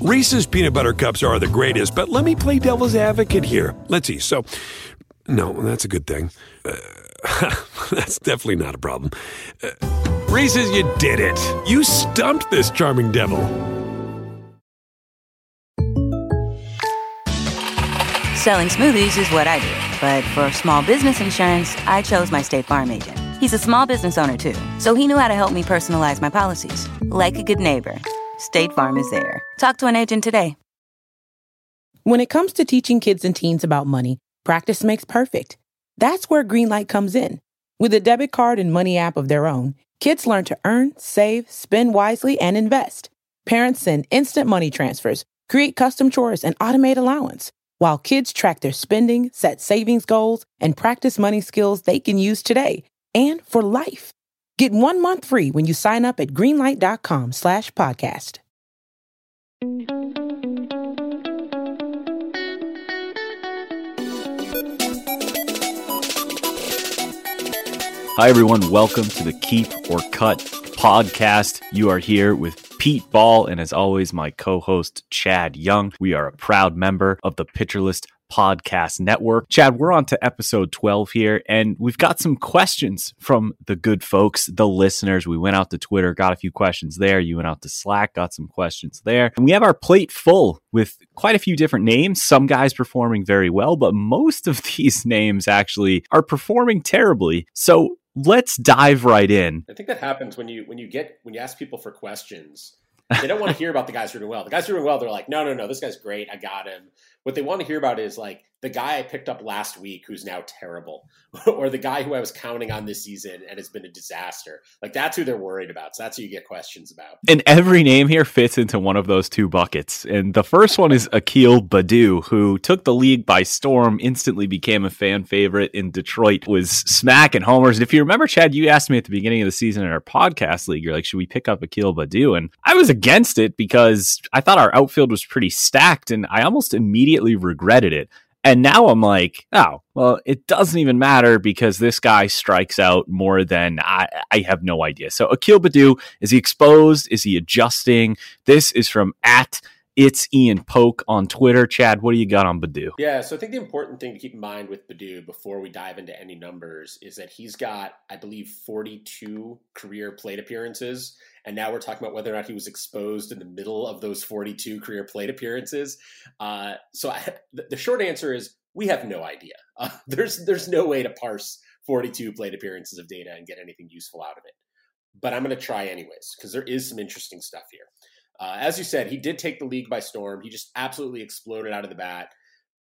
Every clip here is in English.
Reese's peanut butter cups are the greatest, but let me play devil's advocate here. Let's see. So, no, that's a good thing. Uh, that's definitely not a problem. Uh, Reese's, you did it. You stumped this charming devil. Selling smoothies is what I do. But for small business insurance, I chose my State Farm agent. He's a small business owner too, so he knew how to help me personalize my policies. Like a good neighbor, State Farm is there. Talk to an agent today. When it comes to teaching kids and teens about money, practice makes perfect. That's where Greenlight comes in. With a debit card and money app of their own, kids learn to earn, save, spend wisely, and invest. Parents send instant money transfers, create custom chores, and automate allowance, while kids track their spending, set savings goals, and practice money skills they can use today and for life. Get one month free when you sign up at greenlight.com slash podcast. Hi, everyone. Welcome to the Keep or Cut podcast. You are here with Pete Ball, and as always, my co host, Chad Young. We are a proud member of the Pitcher List Podcast Network. Chad, we're on to episode 12 here, and we've got some questions from the good folks, the listeners. We went out to Twitter, got a few questions there. You went out to Slack, got some questions there. And we have our plate full with quite a few different names. Some guys performing very well, but most of these names actually are performing terribly. So let's dive right in. I think that happens when you when you get when you ask people for questions. They don't want to hear about the guys who are doing well. The guys who are doing well, they're like, no, no, no, this guy's great. I got him. What they want to hear about is like the guy I picked up last week who's now terrible, or the guy who I was counting on this season and has been a disaster. Like that's who they're worried about. So that's who you get questions about. And every name here fits into one of those two buckets. And the first one is Akil Baddoo, who took the league by storm, instantly became a fan favorite in Detroit, was smacking homers. If you remember, Chad, you asked me at the beginning of the season in our podcast league, you're like, should we pick up Akil Baddoo? And I was against it because I thought our outfield was pretty stacked, and I almost immediately regretted it. And now I'm like, oh, well, it doesn't even matter because this guy strikes out more than I, I have no idea. So Akil Baddoo, is he exposed? Is he adjusting? This is from at it's Ian Poke on Twitter. Chad, what do you got on Baddoo? Yeah, so I think the important thing to keep in mind with Baddoo before we dive into any numbers is that he's got, I believe, 42 career plate appearances. And now we're talking about whether or not he was exposed in the middle of those 42 career plate appearances. Uh, so I, the short answer is we have no idea. Uh, there's there's no way to parse 42 plate appearances of data and get anything useful out of it. But I'm going to try anyways because there is some interesting stuff here. Uh, as you said, he did take the league by storm. He just absolutely exploded out of the bat.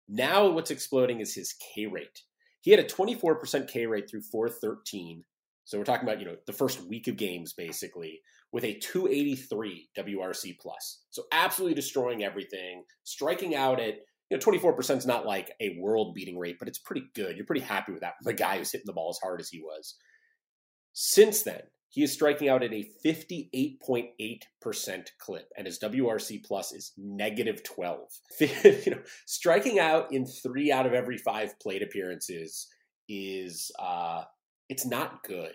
Now, what's exploding is his K rate. He had a 24% K rate through 413. So we're talking about, you know, the first week of games basically with a 283 WRC plus. So absolutely destroying everything, striking out at, you know, 24% is not like a world beating rate, but it's pretty good. You're pretty happy with that. The guy who's hitting the ball as hard as he was. Since then, he is striking out at a 58.8% clip, and his WRC plus is negative 12. you know, striking out in three out of every five plate appearances is uh, it's not good.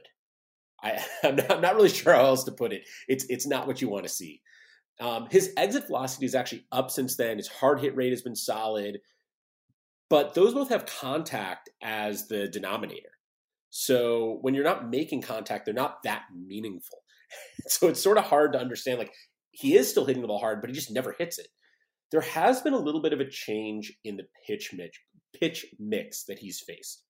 I, am not, I'm not really sure how else to put it. It's it's not what you want to see. Um, his exit velocity is actually up since then. His hard hit rate has been solid, but those both have contact as the denominator. So when you're not making contact, they're not that meaningful. so it's sort of hard to understand. Like he is still hitting the ball hard, but he just never hits it. There has been a little bit of a change in the pitch mix, pitch mix that he's faced.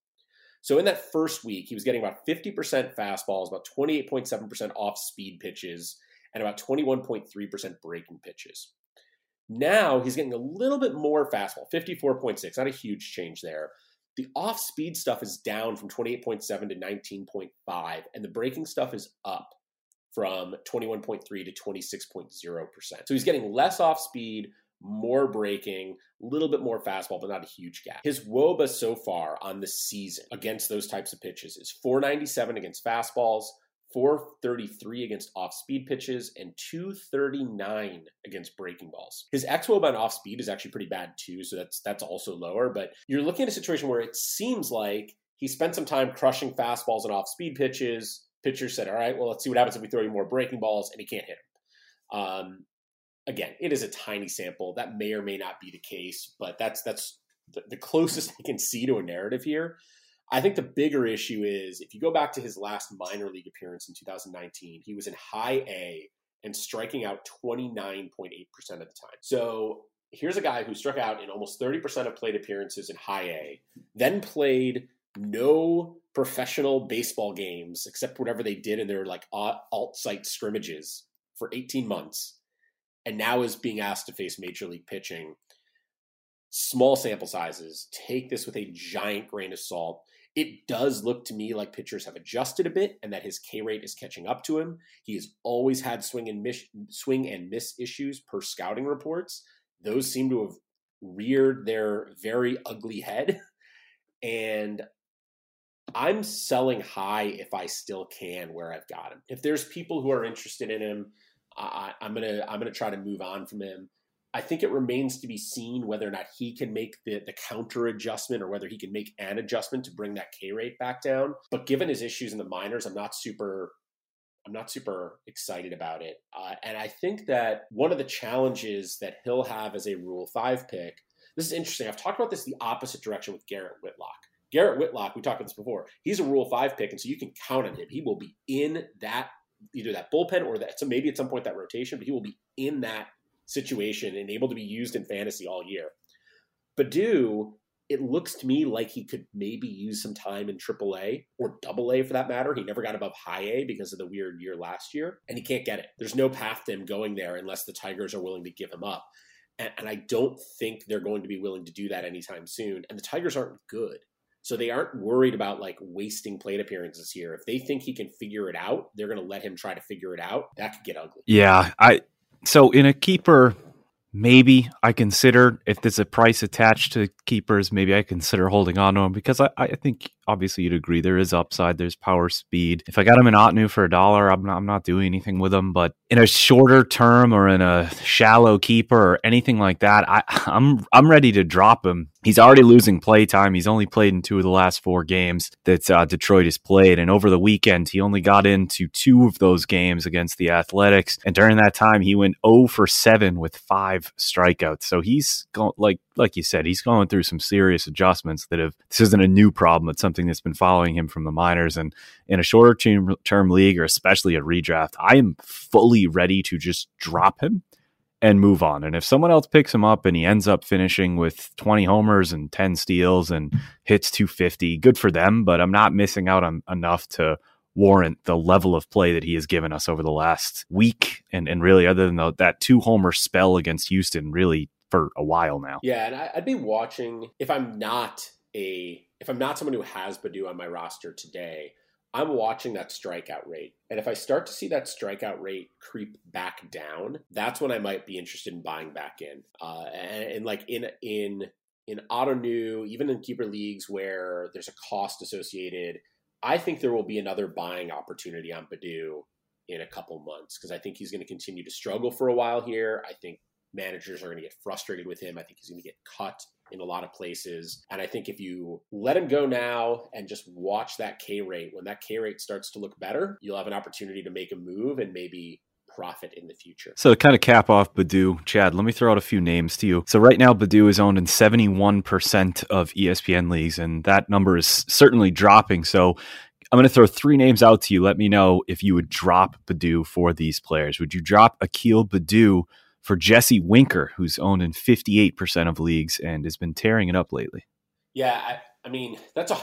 So in that first week, he was getting about 50% fastballs, about 28.7% off speed pitches, and about 21.3% breaking pitches. Now he's getting a little bit more fastball, 54.6, not a huge change there. The off speed stuff is down from 28.7 to 19.5, and the breaking stuff is up from 21.3 to 26.0%. So he's getting less off speed, more breaking, a little bit more fastball, but not a huge gap. His WOBA so far on the season against those types of pitches is 497 against fastballs, 433 against off speed pitches, and 239 against breaking balls. His xWOB on off speed is actually pretty bad too, so that's that's also lower. But you're looking at a situation where it seems like he spent some time crushing fastballs and off speed pitches. Pitcher said, "All right, well, let's see what happens if we throw you more breaking balls," and he can't hit them. Um, again, it is a tiny sample. That may or may not be the case, but that's that's the, the closest I can see to a narrative here. I think the bigger issue is if you go back to his last minor league appearance in 2019, he was in high A and striking out 29.8% of the time. So here's a guy who struck out in almost 30% of plate appearances in high A, then played no professional baseball games except whatever they did in their like alt site scrimmages for 18 months, and now is being asked to face major league pitching. Small sample sizes. Take this with a giant grain of salt. It does look to me like pitchers have adjusted a bit and that his K rate is catching up to him. He has always had swing and miss, swing and miss issues per scouting reports. Those seem to have reared their very ugly head. And I'm selling high if I still can where I've got him. If there's people who are interested in him, I, am gonna I'm gonna try to move on from him. I think it remains to be seen whether or not he can make the, the counter adjustment or whether he can make an adjustment to bring that K rate back down. But given his issues in the minors, I'm not super I'm not super excited about it. Uh, and I think that one of the challenges that he'll have as a Rule 5 pick, this is interesting. I've talked about this the opposite direction with Garrett Whitlock. Garrett Whitlock, we talked about this before, he's a Rule 5 pick, and so you can count on him. He will be in that, either that bullpen or that, so maybe at some point that rotation, but he will be in that situation and able to be used in fantasy all year. Baddoo, it looks to me like he could maybe use some time in AAA or Double A for that matter. He never got above High A because of the weird year last year, and he can't get it. There's no path to him going there unless the Tigers are willing to give him up. And, and I don't think they're going to be willing to do that anytime soon. And the Tigers aren't good. So they aren't worried about like wasting plate appearances here. If they think he can figure it out, they're going to let him try to figure it out. That could get ugly. Yeah, I so in a keeper, maybe I consider if there's a price attached to keepers, maybe I consider holding on to them because I, I think obviously you'd agree there is upside, there's power speed. If I got him in Ottoneu for a dollar, I'm not, I'm not doing anything with him. But in a shorter term or in a shallow keeper or anything like that, I, I'm I'm ready to drop him. He's already losing play time. He's only played in two of the last four games that uh, Detroit has played, and over the weekend he only got into two of those games against the Athletics. And during that time, he went 0 for seven with five strikeouts. So he's going like like you said, he's going through some serious adjustments that have this isn't a new problem. It's something that's been following him from the minors and in a shorter term, term league or especially a redraft. I am fully ready to just drop him and move on. And if someone else picks him up and he ends up finishing with 20 homers and 10 steals and hits 250, good for them. But I'm not missing out on enough to warrant the level of play that he has given us over the last week. And, and really, other than the, that two homer spell against Houston, really for a while now. Yeah, and I, would be watching if I'm not a if I'm not someone who has Baddoo on my roster today. I'm watching that strikeout rate. And if I start to see that strikeout rate creep back down, that's when I might be interested in buying back in. Uh, and, and like in in in Ottoneu, even in keeper leagues where there's a cost associated, I think there will be another buying opportunity on Baddoo in a couple months because I think he's going to continue to struggle for a while here. I think managers are going to get frustrated with him. I think he's going to get cut in a lot of places. And I think if you let him go now and just watch that K rate, when that K rate starts to look better, you'll have an opportunity to make a move and maybe profit in the future. So to kind of cap off Baddoo, Chad, let me throw out a few names to you. So right now, Baddoo is owned in 71% of ESPN leagues, and that number is certainly dropping. So I'm going to throw three names out to you. Let me know if you would drop Baddoo for these players. Would you drop Akil Baddoo for Jesse Winker, who's owned in 58% of leagues and has been tearing it up lately. Yeah, I, I mean, that's a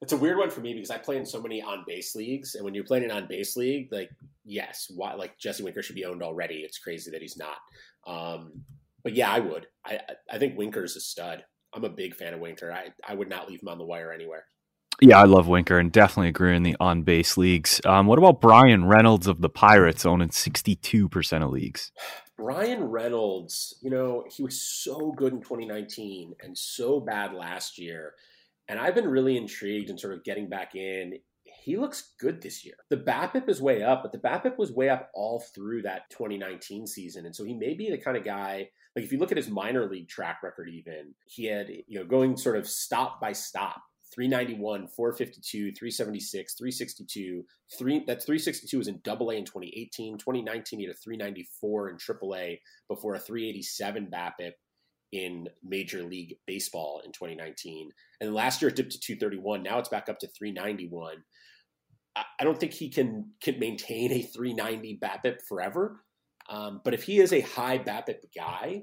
that's a weird one for me because I play in so many on base leagues, and when you're playing an on base league, like yes, why like Jesse Winker should be owned already. It's crazy that he's not. Um, but yeah, I would. I I think Winker's a stud. I'm a big fan of Winker. I I would not leave him on the wire anywhere. Yeah, I love Winker and definitely agree in the on base leagues. Um, what about Bryan Reynolds of the Pirates, owning 62% of leagues? Bryan Reynolds, you know, he was so good in 2019 and so bad last year. And I've been really intrigued in sort of getting back in. He looks good this year. The BABIP is way up, but the BABIP was way up all through that 2019 season. And so he may be the kind of guy, like if you look at his minor league track record, even, he had, you know, going sort of stop by stop 391, 452, 376, 362. Three, that's 362 was in double A in 2018. 2019, he had a 394 in triple A before a 387 BABIP in Major League Baseball in 2019. And last year it dipped to 231. Now it's back up to 391. I don't think he can can maintain a 390 BABIP forever. Um, but if he is a high BABIP guy,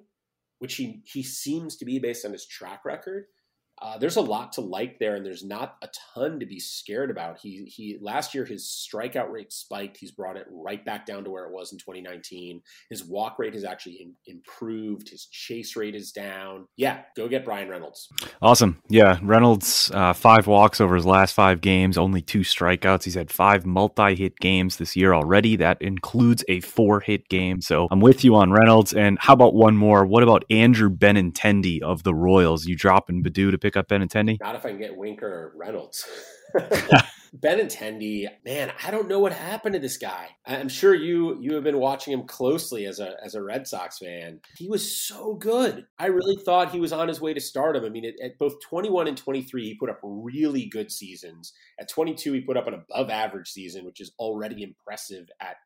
which he he seems to be based on his track record, uh, there's a lot to like there, and there's not a ton to be scared about. He he last year his strikeout rate spiked. He's brought it right back down to where it was in 2019. His walk rate has actually in, improved. His chase rate is down. Yeah, go get Bryan Reynolds. Awesome. Yeah, Reynolds uh, five walks over his last five games, only two strikeouts. He's had five multi-hit games this year already. That includes a four-hit game. So I'm with you on Reynolds. And how about one more? What about Andrew Benintendi of the Royals? You dropping Baddoo to pick up Benintendi? Not if I can get Winker or Reynolds. Benintendi, man, I don't know what happened to this guy. I'm sure you you have been watching him closely as a as a Red Sox fan. He was so good. I really thought he was on his way to stardom. I mean, at, at both 21 and 23, he put up really good seasons. At 22, he put up an above average season, which is already impressive at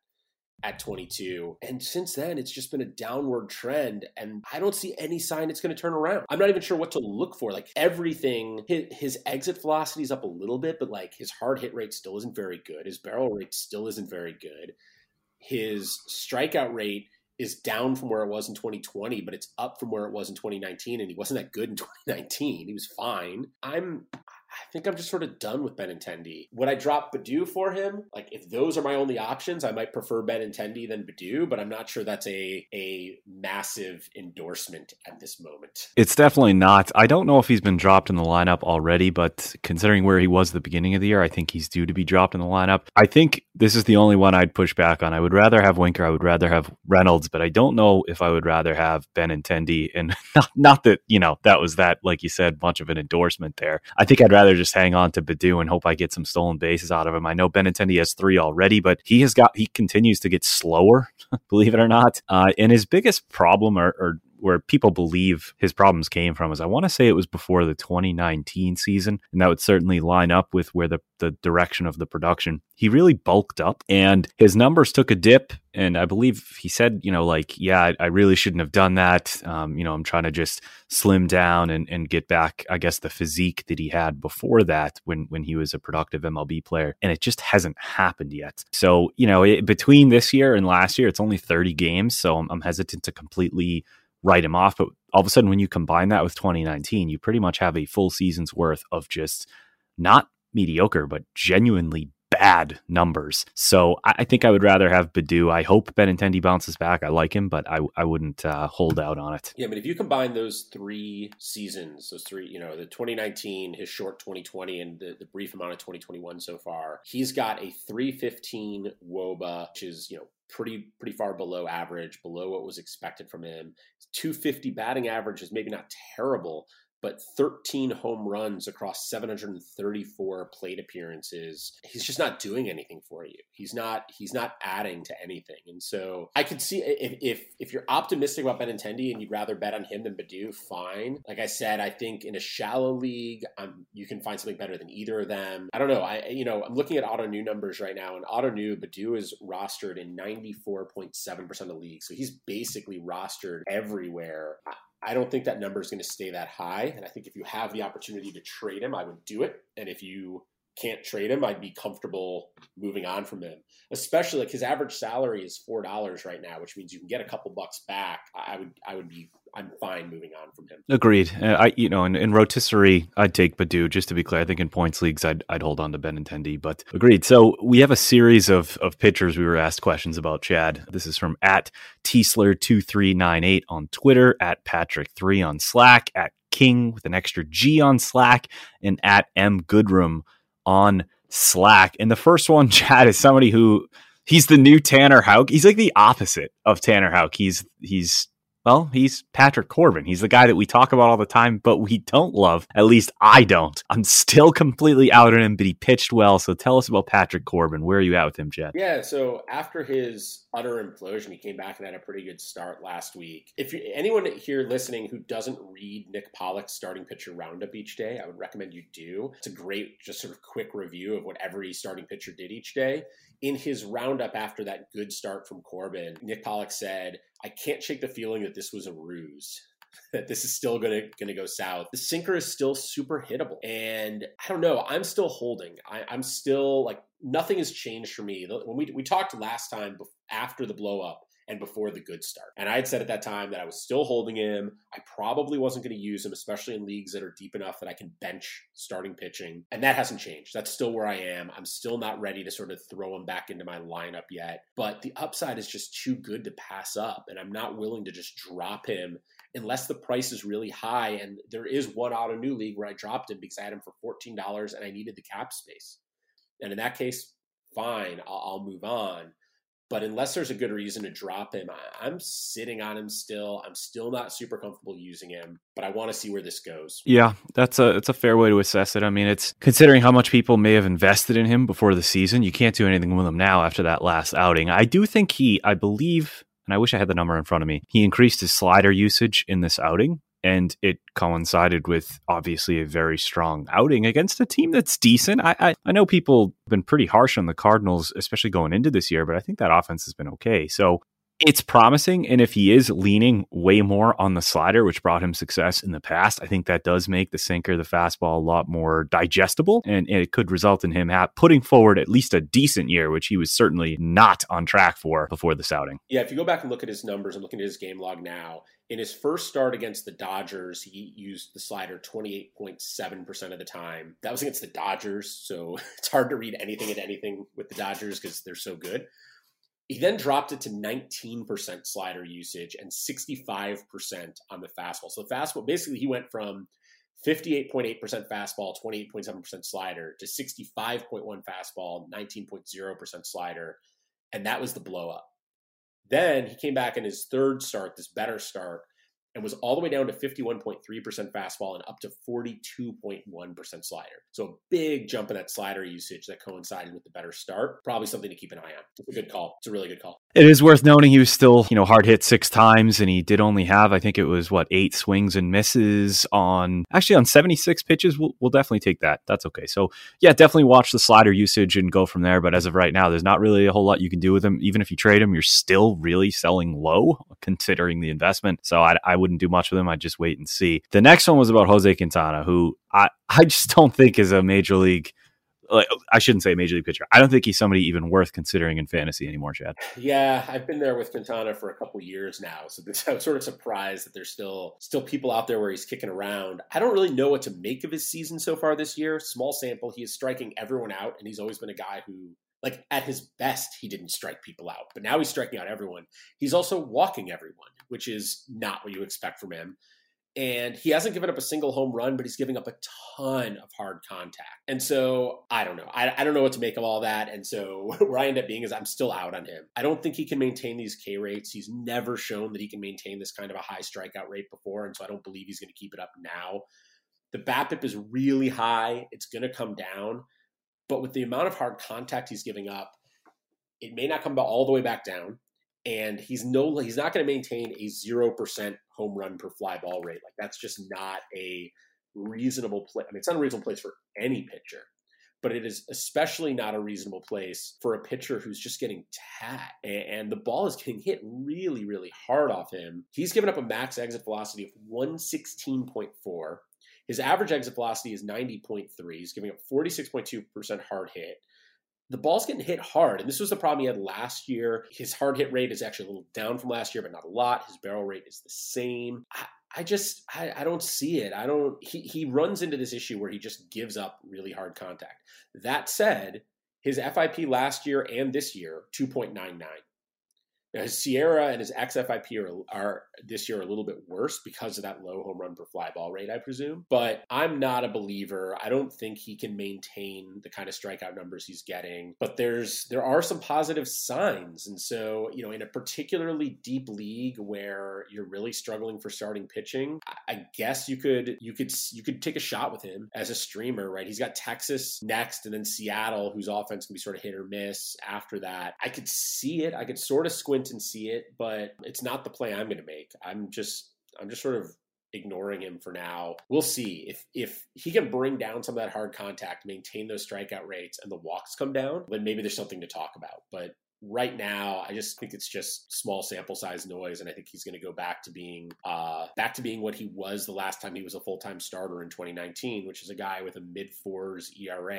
at 22. And since then, it's just been a downward trend. And I don't see any sign it's going to turn around. I'm not even sure what to look for. Like everything, his, his exit velocity is up a little bit, but like his hard hit rate still isn't very good. His barrel rate still isn't very good. His strikeout rate is down from where it was in 2020, but it's up from where it was in 2019. And he wasn't that good in 2019. He was fine. I'm I think I'm just sort of done with Benintendi. Would I drop Baddoo for him? Like, if those are my only options, I might prefer Benintendi than Baddoo, but I'm not sure that's a a massive endorsement at this moment. It's definitely not. I don't know if he's been dropped in the lineup already, but considering where he was at the beginning of the year, I think he's due to be dropped in the lineup. I think this is the only one I'd push back on. I would rather have Winker. I would rather have Reynolds, but I don't know if I would rather have Benintendi. And not, not that, you know, that was that, like you said, much of an endorsement there. I think I'd rather just hang on to Baddoo and hope I get some stolen bases out of him. I know Benintendi has three already, but he has got he continues to get slower, believe it or not. Uh, and his biggest problem or, or where people believe his problems came from is I want to say it was before the 2019 season, and that would certainly line up with where the, the direction of the production. He really bulked up and his numbers took a dip. And I believe he said, you know, like, yeah, I, I really shouldn't have done that. Um, you know, I'm trying to just slim down and, and get back, I guess, the physique that he had before that when, when he was a productive MLB player. And it just hasn't happened yet. So, you know, it, between this year and last year, it's only 30 games. So I'm, I'm hesitant to completely write him off. But all of a sudden, when you combine that with 2019, you pretty much have a full season's worth of just not mediocre, but genuinely bad numbers. So I, I think I would rather have Baddoo. I hope Benintendi bounces back. I like him, but I, I wouldn't uh, hold out on it. Yeah, I mean, if you combine those three seasons, those three, you know, the 2019, his short 2020, and the, the brief amount of 2021 so far, he's got a 315 WOBA, which is, you know, pretty pretty far below average, below what was expected from him. 250 batting average is maybe not terrible, but 13 home runs across 734 plate appearances. He's just not doing anything for you. He's not he's not adding to anything. And so I could see if if, if you're optimistic about Benintendi and you'd rather bet on him than Baddoo, fine. Like I said, I think in a shallow league, um, you can find something better than either of them. I don't know. I you know I'm looking at Ottoneu numbers right now, and Ottoneu Baddoo is rostered in 94.7% of the league, so he's basically rostered everywhere. I don't think that number is going to stay that high. And I think if you have the opportunity to trade him, I would do it. And if you can't trade him, I'd be comfortable moving on from him. Especially like his average salary is four dollars right now, which means you can get a couple bucks back. I would I would be I'm fine moving on from him. Agreed. Uh, I you know in, in rotisserie I'd take Baddoo just to be clear. I think in points leagues I'd I'd hold on to Benintendi, but agreed. So we have a series of of pitchers we were asked questions about. Chad, this is from at Teesler two three nine eight on Twitter, at Patrick three on Slack, at King with an extra G on Slack, and at M Goodrum on Slack. And the first one, Chad, is somebody who he's the new Tanner Houck. He's like the opposite of Tanner Houck. He's he's Well, he's Patrick Corbin. He's the guy that we talk about all the time, but we don't love. At least I don't. I'm still completely out on him, but he pitched well. So tell us about Patrick Corbin. Where are you at with him, Jed? Yeah, so after his utter implosion, he came back and had a pretty good start last week. If you, anyone here listening who doesn't read Nick Pollack's starting pitcher roundup each day, I would recommend you do. It's a great, just sort of quick review of what every starting pitcher did each day in his roundup after that good start from Corbin, Nick Pollack said, I can't shake the feeling that this was a ruse. That this is still gonna gonna go south. The sinker is still super hittable, and I don't know. I'm still holding. I, I'm still like nothing has changed for me. When we we talked last time after the blow up, and before the good start. And I had said at that time that I was still holding him. I probably wasn't going to use him, especially in leagues that are deep enough that I can bench starting pitching. And that hasn't changed. That's still where I am. I'm still not ready to sort of throw him back into my lineup yet. But the upside is just too good to pass up. And I'm not willing to just drop him unless the price is really high. And there is one Ottoneu league where I dropped him because I had him for $14 and I needed the cap space. And in that case, fine, I'll, I'll move on. But unless there's a good reason to drop him, I, am sitting on him still. I'm still not super comfortable using him, but I want to see where this goes. Yeah, that's a it's a fair way to assess it. I mean, it's considering how much people may have invested in him before the season, you can't do anything with him now after that last outing. I do think he, I believe, and I wish I had the number in front of me. He increased his slider usage in this outing and it coincided with obviously a very strong outing against a team that's decent. I, I, I know people have been pretty harsh on the Cardinals, especially going into this year, but I think that offense has been okay. So it's promising. And if he is leaning way more on the slider, which brought him success in the past, I think that does make the sinker, the fastball, a lot more digestible. And it could result in him putting forward at least a decent year, which he was certainly not on track for before this outing. Yeah, if you go back and look at his numbers and looking at his game log now, in his first start against the Dodgers, he used the slider 28.7% of the time. That was against the Dodgers, so it's hard to read anything into anything with the Dodgers because they're so good. He then dropped it to 19% slider usage and 65% on the fastball. So the fastball, basically, he went from 58.8% fastball, 28.7% slider to 65.1 fastball, 19.0% slider. And that was the blow up. Then he came back in his third start, this better start, and was all the way down to 51.3% fastball and up to 42.1% slider. So a big jump in that slider usage that coincided with the better start. Probably something to keep an eye on. It's a good call. It's a really good call. It is worth noting he was still, you know, hard hit six times and he did only have, I think it was what, eight swings and misses on actually on 76 pitches. We'll, we'll definitely take that. That's okay. So yeah, definitely watch the slider usage and go from there. But as of right now, there's not really a whole lot you can do with him. Even if you trade him, you're still really selling low considering the investment. So I, I wouldn't do much with him. I'd just wait and see. The next one was about Jose Quintana, who I, I just don't think is a major league like I shouldn't say major league pitcher. I don't think he's somebody even worth considering in fantasy anymore, Chad. Yeah, I've been there with Quintana for a couple years now, so this, I'm sort of surprised that there's still still people out there where he's kicking around. I don't really know what to make of his season so far this year. Small sample. He is striking everyone out, and he's always been a guy who like at his best, he didn't strike people out, but now he's striking out everyone. He's also walking everyone, which is not what you expect from him. And he hasn't given up a single home run, but he's giving up a ton of hard contact. And so I don't know. I, I don't know what to make of all that. And so where I end up being is I'm still out on him. I don't think he can maintain these K rates. He's never shown that he can maintain this kind of a high strikeout rate before. And so I don't believe he's going to keep it up now. The BABIP is really high. It's going to come down. But with the amount of hard contact he's giving up, it may not come all the way back down. And he's no he's not going to maintain a zero percent home run per fly ball rate. Like that's just not a reasonable place. I mean, it's not a reasonable place for any pitcher, but it is especially not a reasonable place for a pitcher who's just getting tagged. And the ball is getting hit really, really hard off him. He's given up a max exit velocity of 116.4 his average exit velocity is 90.3. He's giving up 46.2% hard hit. The ball's getting hit hard, and this was the problem he had last year. His hard hit rate is actually a little down from last year, but not a lot. His barrel rate is the same. I, I just I, I, don't see it. I don't he he runs into this issue where he just gives up really hard contact. That said, his FIP last year and this year, 2.99. Uh, his SIERA and his xFIP are, are this year a little bit worse because of that low home run per fly ball rate, I presume. But I'm not a believer. I don't think he can maintain the kind of strikeout numbers he's getting. But there's there are some positive signs, and so you know, in a particularly deep league where you're really struggling for starting pitching, I guess you could you could you could take a shot with him as a streamer, right? He's got Texas next, and then Seattle, whose offense can be sort of hit or miss after that. I could see it. I could sort of squint and see it, but it's not the play I'm going to make. I'm just I'm just sort of ignoring him for now. We'll see if if he can bring down some of that hard contact, maintain those strikeout rates, and the walks come down. Then maybe there's something to talk about. But right now i just think it's just small sample size noise and i think he's going to go back to being uh back to being what he was the last time he was a full-time starter in 2019 which is a guy with a mid fours era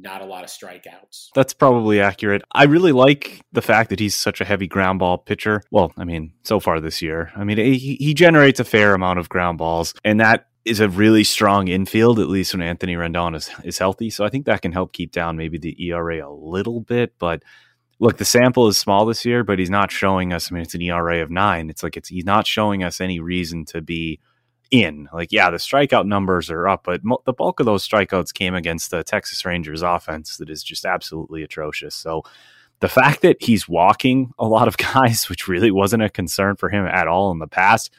not a lot of strikeouts. That's probably accurate. I really like the fact that he's such a heavy ground ball pitcher. Well, I mean, so far this year, I mean, he, he generates a fair amount of ground balls, and that is a really strong infield, at least when Anthony Rendon is, is healthy. So I think that can help keep down maybe the ERA a little bit. But look, the sample is small this year, but he's not showing us. I mean, it's an ERA of nine. It's like it's he's not showing us any reason to be in. Like, yeah, the strikeout numbers are up, but mo- the bulk of those strikeouts came against the Texas Rangers offense that is just absolutely atrocious. So the fact that he's walking a lot of guys, which really wasn't a concern for him at all in the past,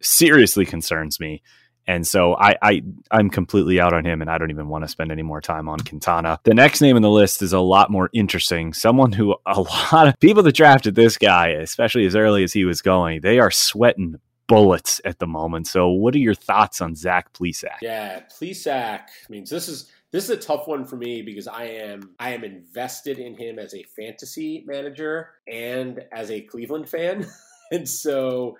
seriously concerns me. And so I, I I'm completely out on him, and I don't even want to spend any more time on Quintana. The next name in the list is a lot more interesting. Someone who a lot of people that drafted this guy, especially as early as he was going, they are sweating bullets at the moment. So, what are your thoughts on Zach Plesac? Yeah, Plesac means this is this is a tough one for me because I am I am invested in him as a fantasy manager and as a Cleveland fan, and so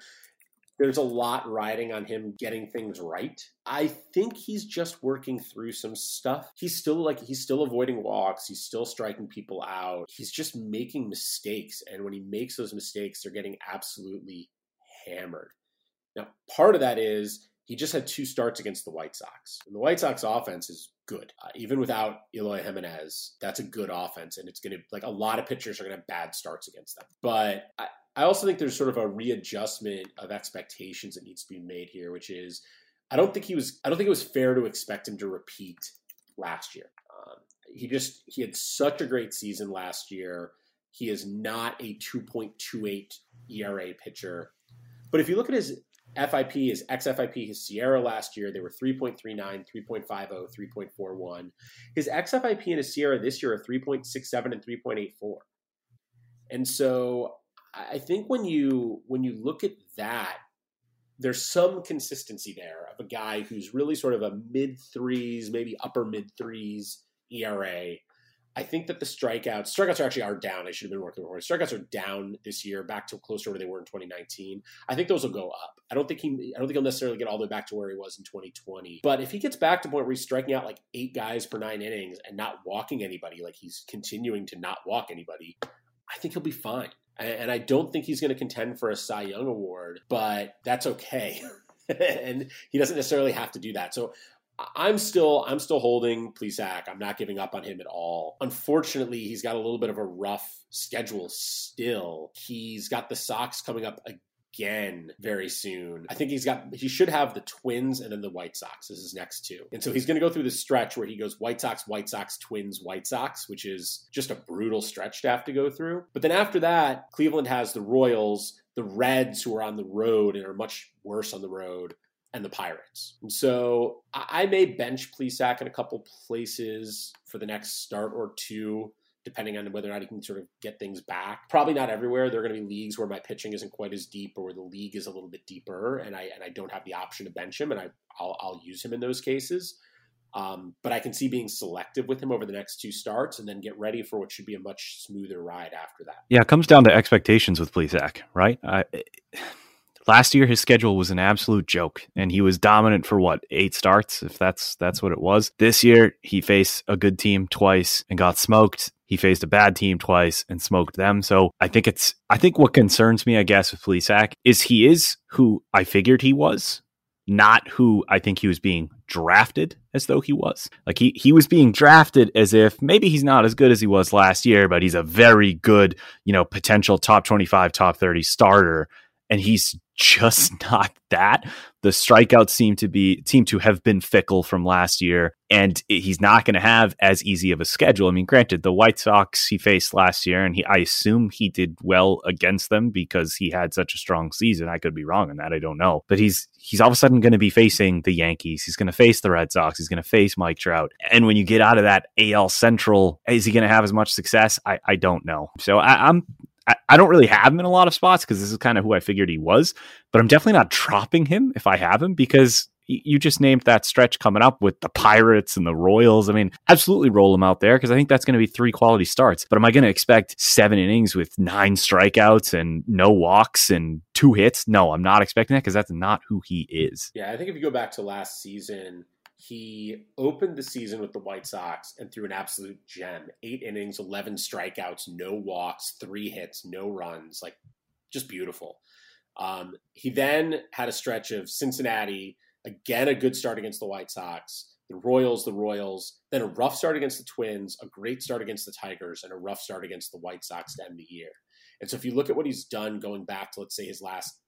there's a lot riding on him getting things right. I think he's just working through some stuff. He's still like he's still avoiding walks, he's still striking people out. He's just making mistakes and when he makes those mistakes, they're getting absolutely hammered. Now, part of that is he just had two starts against the White Sox. And the White Sox offense is good. Uh, even without Eloy Jimenez, that's a good offense. And it's going to, like, a lot of pitchers are going to have bad starts against them. But I, I also think there's sort of a readjustment of expectations that needs to be made here, which is I don't think he was, I don't think it was fair to expect him to repeat last year. Um, he just, he had such a great season last year. He is not a 2.28 ERA pitcher. But if you look at his FIP, is XFIP, his SIERA last year, they were 3.39, 3.50, 3.41. His XFIP and his SIERA this year are 3.67 and 3.84. And so I think when you when you look at that, there's some consistency there of a guy who's really sort of a mid threes, maybe upper mid threes ERA I think that the strikeouts, strikeouts are actually are down. I should have been working more. Strikeouts are down this year, back to closer to where they were in 2019. I think those will go up. I don't think he, I don't think he'll necessarily get all the way back to where he was in 2020. But if he gets back to point where he's striking out like eight guys per nine innings and not walking anybody, like he's continuing to not walk anybody, I think he'll be fine. And I don't think he's going to contend for a Cy Young award, but that's okay. and he doesn't necessarily have to do that. So I'm still I'm still holding Plesac. I'm not giving up on him at all. Unfortunately, he's got a little bit of a rough schedule still. He's got the Sox coming up again very soon. I think he's got he should have the Twins and then the White Sox as his next two. And so he's going to go through this stretch where he goes White Sox, White Sox, Twins, White Sox, which is just a brutal stretch to have to go through. But then after that, Cleveland has the Royals, the Reds who are on the road and are much worse on the road and the Pirates. And so I may bench Plesac in a couple places for the next start or two, depending on whether or not he can sort of get things back. Probably not everywhere. There are going to be leagues where my pitching isn't quite as deep or where the league is a little bit deeper, and I and I don't have the option to bench him, and I I'll, I'll use him in those cases. Um, but I can see being selective with him over the next two starts and then get ready for what should be a much smoother ride after that. Yeah, it comes down to expectations with Plesac, right? I, last year his schedule was an absolute joke and he was dominant for what eight starts if that's that's what it was. This year he faced a good team twice and got smoked. He faced a bad team twice and smoked them. So i think it's i think what concerns me i guess with Plesac is he is who i figured he was not who I think he was being drafted as though he was. Like he he was being drafted as if maybe he's not as good as he was last year, but he's a very good, you know, potential top 25, top 30 starter and he's just not that. The strikeouts seem to be seem to have been fickle from last year, and he's not going to have as easy of a schedule. I mean, granted, the White Sox he faced last year, and he I assume he did well against them because he had such a strong season. I could be wrong on that. I don't know, but he's he's all of a sudden going to be facing the Yankees. He's going to face the Red Sox. He's going to face Mike Trout. And when you get out of that AL Central, is he going to have as much success? I I don't know. So I, I'm I, I don't really have him in a lot of spots because this is kind of who I figured he was, but I'm definitely not dropping him if I have him because you just named that stretch coming up with the Pirates and the Royals. I mean, absolutely roll him out there because I think that's going to be three quality starts. But am I going to expect seven innings with nine strikeouts and no walks and two hits? No, I'm not expecting that because that's not who he is. Yeah, I think if you go back to last season, he opened the season with the White Sox and threw an absolute gem. Eight innings, 11 strikeouts, no walks, three hits, no runs. Like, just beautiful. Um, he then had a stretch of Cincinnati, again, a good start against the White Sox, the Royals, the Royals, then a rough start against the Twins, a great start against the Tigers, and a rough start against the White Sox to end the year. And so if you look at what he's done going back to, let's say, his last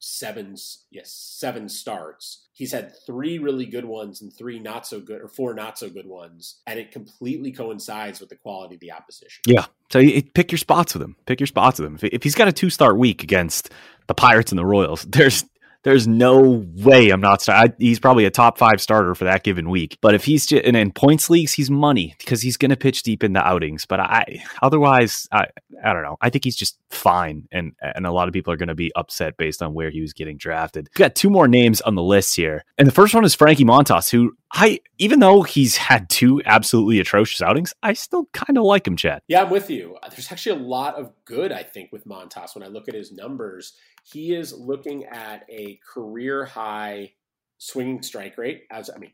seven yes seven starts. He's had three really good ones and three not so good or four not so good ones and it completely coincides with the quality of the opposition. Yeah. So you, pick your spots with him. Pick your spots with him. If, if he's got a two start week against the pirates and the royals there's there's no way I'm not. He's probably a top five starter for that given week. But if he's just, and in points leagues, he's money because he's going to pitch deep in the outings. But I otherwise, I I don't know. I think he's just fine, and and a lot of people are going to be upset based on where he was getting drafted. We've got two more names on the list here, and the first one is Frankie Montas, who I even though he's had two absolutely atrocious outings, I still kind of like him, Chad. Yeah, I'm with you. There's actually a lot of good I think with Montas when I look at his numbers. He is looking at a career high swinging strike rate. As I mean,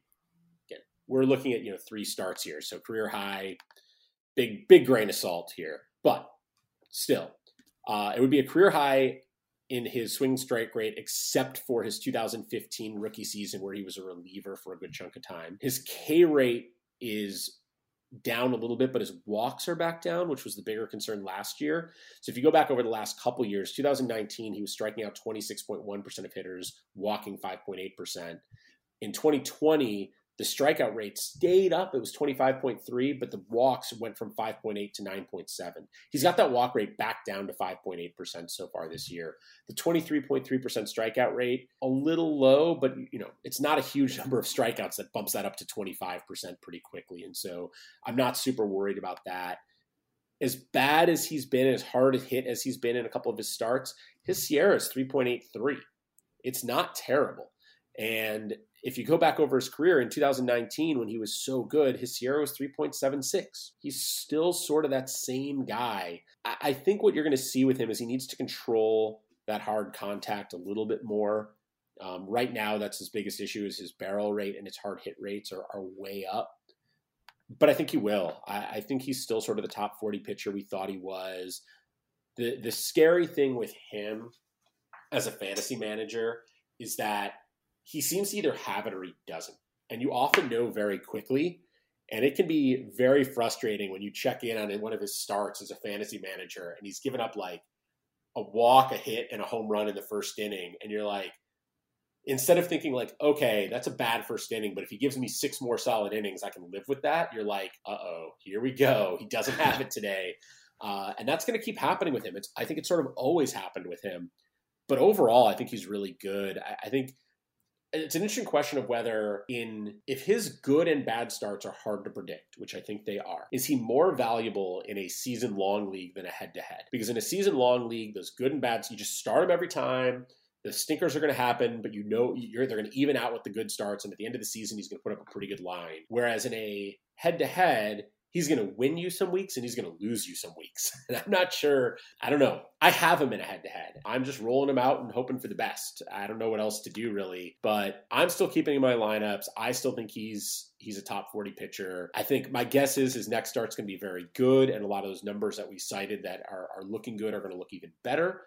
again, we're looking at you know three starts here, so career high, big big grain of salt here, but still, uh, it would be a career high in his swing strike rate, except for his 2015 rookie season where he was a reliever for a good chunk of time. His K rate is down a little bit, but his walks are back down, which was the bigger concern last year. So if you go back over the last couple years, 2019, he was striking out 26.1% of hitters, walking 5.8%. In 2020, the strikeout rate stayed up. It was 25.3, but the walks went from 5.8 to 9.7. He's got that walk rate back down to 5.8% so far this year. The 23.3% strikeout rate, a little low, but you know, it's not a huge number of strikeouts that bumps that up to 25% pretty quickly. And so I'm not super worried about that. As bad as he's been, as hard a hit as he's been in a couple of his starts, his SIERA is 3.83. It's not terrible. And if you go back over his career in 2019 when he was so good, his SIERA was 3.76. He's still sort of that same guy. I think what you're going to see with him is he needs to control that hard contact a little bit more. Um, right now, that's his biggest issue is his barrel rate and his hard hit rates are, are way up. But I think he will. I, I think he's still sort of the top 40 pitcher we thought he was. The the scary thing with him as a fantasy manager is that he seems to either have it or he doesn't. And you often know very quickly. And it can be very frustrating when you check in on one of his starts as a fantasy manager and he's given up like a walk, a hit, and a home run in the first inning. And you're like, instead of thinking like, okay, that's a bad first inning, but if he gives me six more solid innings, I can live with that. You're like, uh oh, here we go. He doesn't have it today. Uh, and that's going to keep happening with him. It's, I think it's sort of always happened with him. But overall, I think he's really good. I, I think it's an interesting question of whether in if his good and bad starts are hard to predict which i think they are is he more valuable in a season long league than a head to head? Because in a season long league those good and bads you just start them every time the stinkers are going to happen but you know you're they're going to even out with the good starts and at the end of the season he's going to put up a pretty good line. Whereas in a head to head he's going to win you some weeks and he's going to lose you some weeks. And I'm not sure. I don't know. I have him in a head to head. I'm just rolling him out and hoping for the best. I don't know what else to do really, but I'm still keeping in my lineups. I still think he's he's a top 40 pitcher. I think my guess is his next start's going to be very good, and a lot of those numbers that we cited that are, are looking good are going to look even better.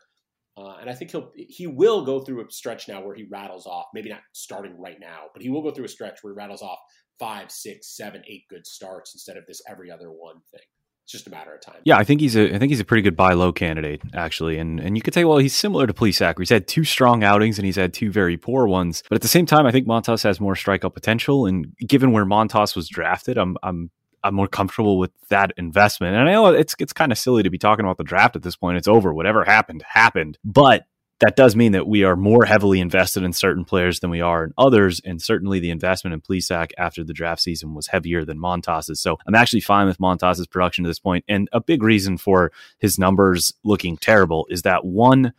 Uh, and I think he'll he will go through a stretch now where he rattles off, maybe not starting right now, but he will go through a stretch where he rattles off five, six, seven, eight good starts instead of this every other one thing. It's just a matter of time. Yeah, I think he's a I think he's a pretty good buy low candidate actually, and and you could say well he's similar to Plesac. He's had two strong outings and he's had two very poor ones, but at the same time I think Montas has more strikeout potential, and given where Montas was drafted, I'm I'm I'm more comfortable with that investment. And I know it's it's kind of silly to be talking about the draft at this point. It's over. Whatever happened happened. But that does mean that we are more heavily invested in certain players than we are in others. And certainly the investment in Plesac after the draft season was heavier than Montas's. So I'm actually fine with Montas's production to this point. And a big reason for his numbers looking terrible is that one,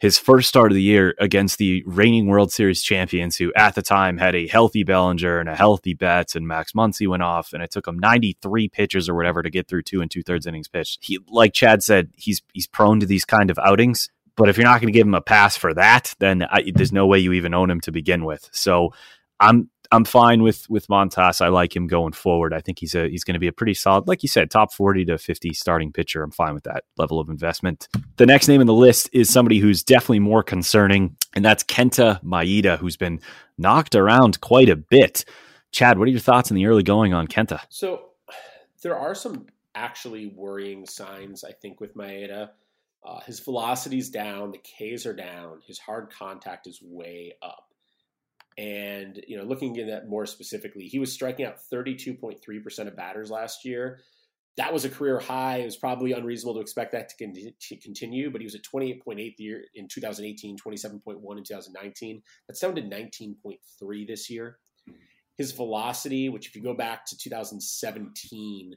his first start of the year against the reigning World Series champions, who at the time had a healthy Bellinger and a healthy Betts, and Max Muncy went off, and it took him 93 pitches or whatever to get through two and two thirds innings pitched. He, like Chad said, he's he's prone to these kind of outings. But if you're not going to give him a pass for that, then I, there's no way you even own him to begin with. So I'm I'm fine with with Montas. I like him going forward. I think he's a he's going to be a pretty solid, like you said, top forty to fifty starting pitcher. I'm fine with that level of investment. The next name in the list is somebody who's definitely more concerning, and that's Kenta Maeda, who's been knocked around quite a bit. Chad, what are your thoughts in the early going on Kenta? So there are some actually worrying signs, I think, with Maeda. Uh, his velocity's down, the Ks are down, his hard contact is way up. And you know, looking at that more specifically, he was striking out 32.3% of batters last year. That was a career high. It was probably unreasonable to expect that to continue, but he was at 28.8 year in 2018, 27.1 in 2019. That's down to 19.3 this year. His velocity, which if you go back to 2017,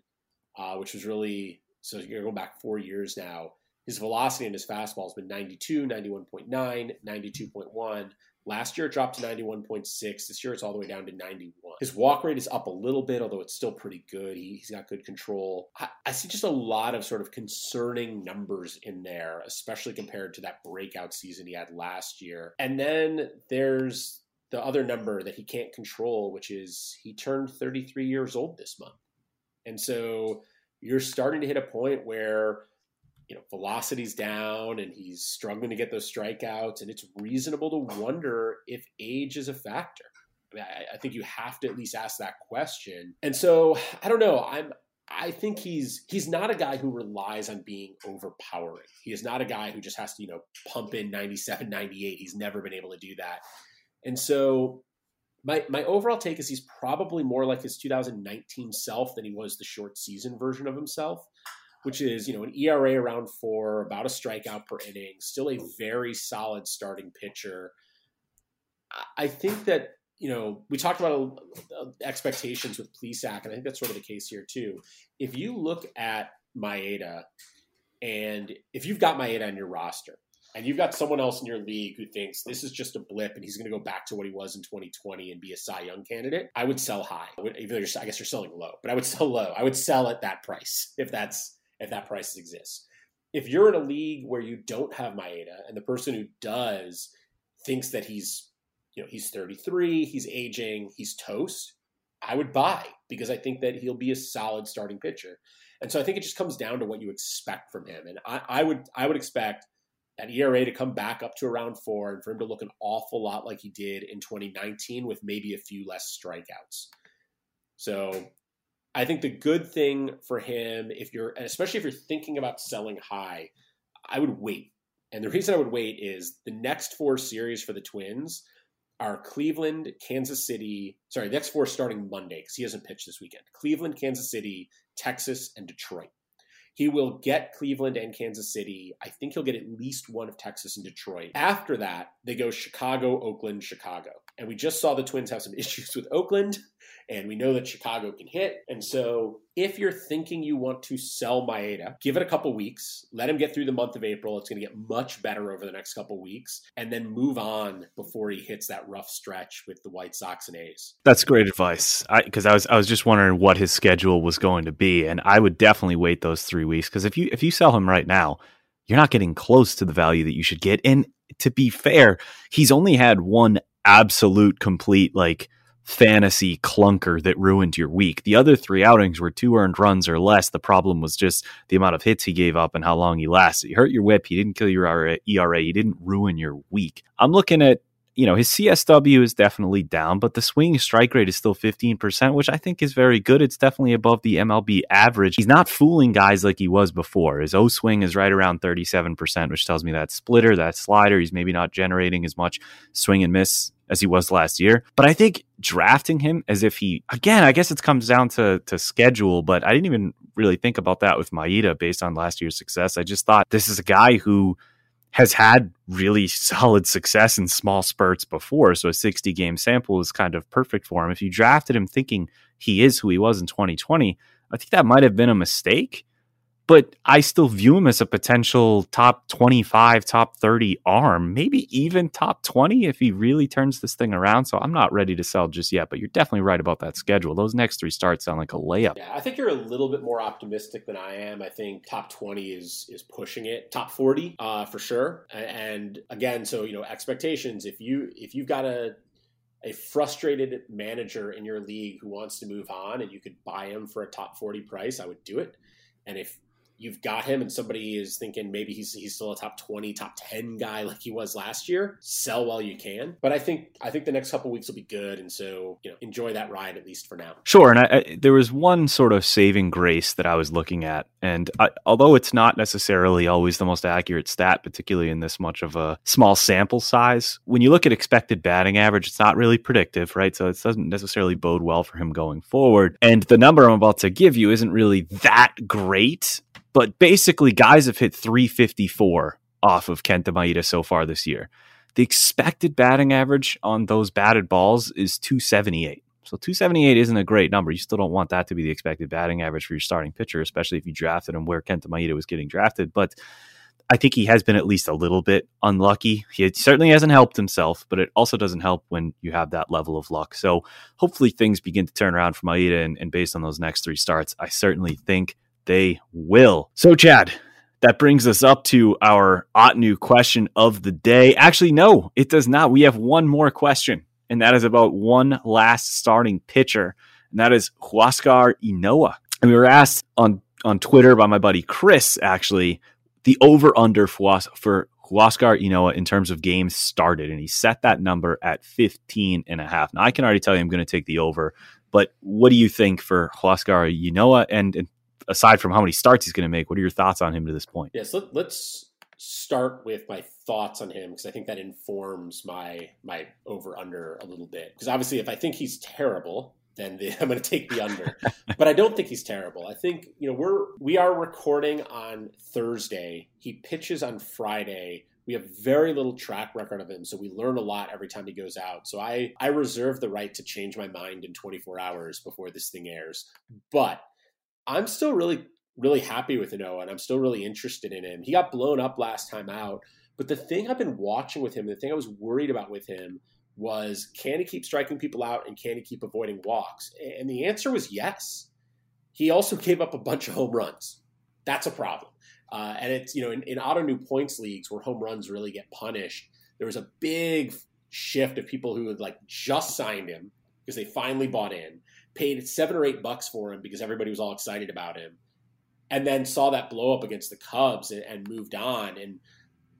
uh, which was really so you're going back four years now, his velocity and his fastball has been 92, 91.9, 92.1. Last year it dropped to 91.6. This year it's all the way down to 91. His walk rate is up a little bit, although it's still pretty good. He, has got good control. I, I, see just a lot of sort of concerning numbers in there, especially compared to that breakout season he had last year. And then there's the other number that he can't control, which is he turned 33 years old this month. And so you're starting to hit a point where you know, velocity's down and he's struggling to get those strikeouts. And it's reasonable to wonder if age is a factor. I, mean, I, I think you have to at least ask that question. And so I don't know. I'm I think he's he's not a guy who relies on being overpowering. He is not a guy who just has to, you know, pump in 97, 98. He's never been able to do that. And so my my overall take is he's probably more like his 2019 self than he was the short season version of himself which is you know an ERA around four, about a strikeout per inning, still a very solid starting pitcher. I think that you know we talked about uh, expectations with Plesac, and I think that's sort of the case here too. If you look at Maeda, and if you've got Maeda on your roster, and you've got someone else in your league who thinks this is just a blip and he's going to go back to what he was in 2020 and be a Cy Young candidate, I would sell high. Even though I guess you're selling low, but I would sell low. I would sell at that price if that's if that price exists. If you're in a league where you don't have Maeda and the person who does thinks that he's, you know, he's 33, he's aging, he's toast, I would buy because I think that he'll be a solid starting pitcher. And so I think it just comes down to what you expect from him. And I, I would I would expect that ERA to come back up to around four and for him to look an awful lot like he did in 2019 with maybe a few less strikeouts. So I think the good thing for him, if you're, especially if you're thinking about selling high, I would wait. And the reason I would wait is the next four series for the Twins are Cleveland, Kansas City. Sorry, the next four starting Monday because he hasn't pitched this weekend. Cleveland, Kansas City, Texas, and Detroit. He will get Cleveland and Kansas City. I think he'll get at least one of Texas and Detroit. After that, they go Chicago, Oakland, Chicago. And we just saw the Twins have some issues with Oakland, and we know that Chicago can hit. And so, if you're thinking you want to sell Maeda, give it a couple weeks, let him get through the month of April. It's going to get much better over the next couple weeks, and then move on before he hits that rough stretch with the White Sox and A's. That's great advice. Because I, I was I was just wondering what his schedule was going to be, and I would definitely wait those three weeks. Because if you if you sell him right now, you're not getting close to the value that you should get. And to be fair, he's only had one absolute complete like fantasy clunker that ruined your week. The other three outings were two earned runs or less. The problem was just the amount of hits he gave up and how long he lasted. He hurt your whip. He didn't kill your ERA. He didn't ruin your week. I'm looking at you know, his CSW is definitely down, but the swinging strike rate is still 15%, which I think is very good. It's definitely above the MLB average. He's not fooling guys like he was before. His O swing is right around 37%, which tells me that splitter, that slider, he's maybe not generating as much swing and miss as he was last year. But I think drafting him as if he again, I guess it comes down to to schedule, but I didn't even really think about that with Maeda based on last year's success. I just thought this is a guy who has had really solid success in small spurts before. So a 60 game sample is kind of perfect for him. If you drafted him thinking he is who he was in 2020, I think that might have been a mistake but I still view him as a potential top 25, top 30 arm, maybe even top 20 if he really turns this thing around. So I'm not ready to sell just yet, but you're definitely right about that schedule. Those next three starts sound like a layup. Yeah, I think you're a little bit more optimistic than I am. I think top 20 is is pushing it. Top 40 uh, for sure. And again, so you know, expectations if you if you've got a a frustrated manager in your league who wants to move on and you could buy him for a top 40 price, I would do it. And if you've got him and somebody is thinking maybe he's he's still a top 20 top 10 guy like he was last year sell while you can. But i think i think the next couple weeks will be good. And so you know enjoy that ride at least for now. Sure. And I, I, there was one sort of saving grace that i was looking at. And I, although it's not necessarily always the most accurate stat particularly in this much of a small sample size when you look at expected batting average it's not really predictive right? So it doesn't necessarily bode well for him going forward. And the number i'm about to give you isn't really that great but basically, guys have hit 354 off of Kenta Maeda so far this year. The expected batting average on those batted balls is 278. So 278 isn't a great number. You still don't want that to be the expected batting average for your starting pitcher, especially if you drafted him where Kenta Maeda was getting drafted. But I think he has been at least a little bit unlucky. He certainly hasn't helped himself, but it also doesn't help when you have that level of luck. So hopefully things begin to turn around for Maeda, and, and based on those next three starts, I certainly think they will. So, Chad, that brings us up to our Ottoneu question of the day. Actually, no, it does not. We have one more question, and that is about one last starting pitcher, and that is Huascar Ynoa. And we were asked on, on Twitter by my buddy Chris, actually, the over under for, Huascar Ynoa in terms of games started, and he set that number at 15 and a half. Now, I can already tell you I'm going to take the over, but what do you think for Huascar Ynoa? And, and aside from how many starts he's going to make, what are your thoughts on him to this point? Yes, let, us start with my thoughts on him because I think that informs my my over under a little bit. Because obviously, if I think he's terrible, then the, I'm going to take the under. but I don't think he's terrible. I think you know we're we are recording on Thursday. He pitches on Friday. We have very little track record of him, so we learn a lot every time he goes out. So I I reserve the right to change my mind in 24 hours before this thing airs. But I'm still really, really happy with Ynoa, and I'm still really interested in him. He got blown up last time out, but the thing I've been watching with him, the thing I was worried about with him was can he keep striking people out and can he keep avoiding walks? And the answer was yes. He also gave up a bunch of home runs. That's a problem. Uh, and it's, you know, in, in new points leagues where home runs really get punished, there was a big shift of people who had like just signed him because they finally bought in paid seven or eight bucks for him because everybody was all excited about him, and then saw that blow up against the Cubs and, and moved on. And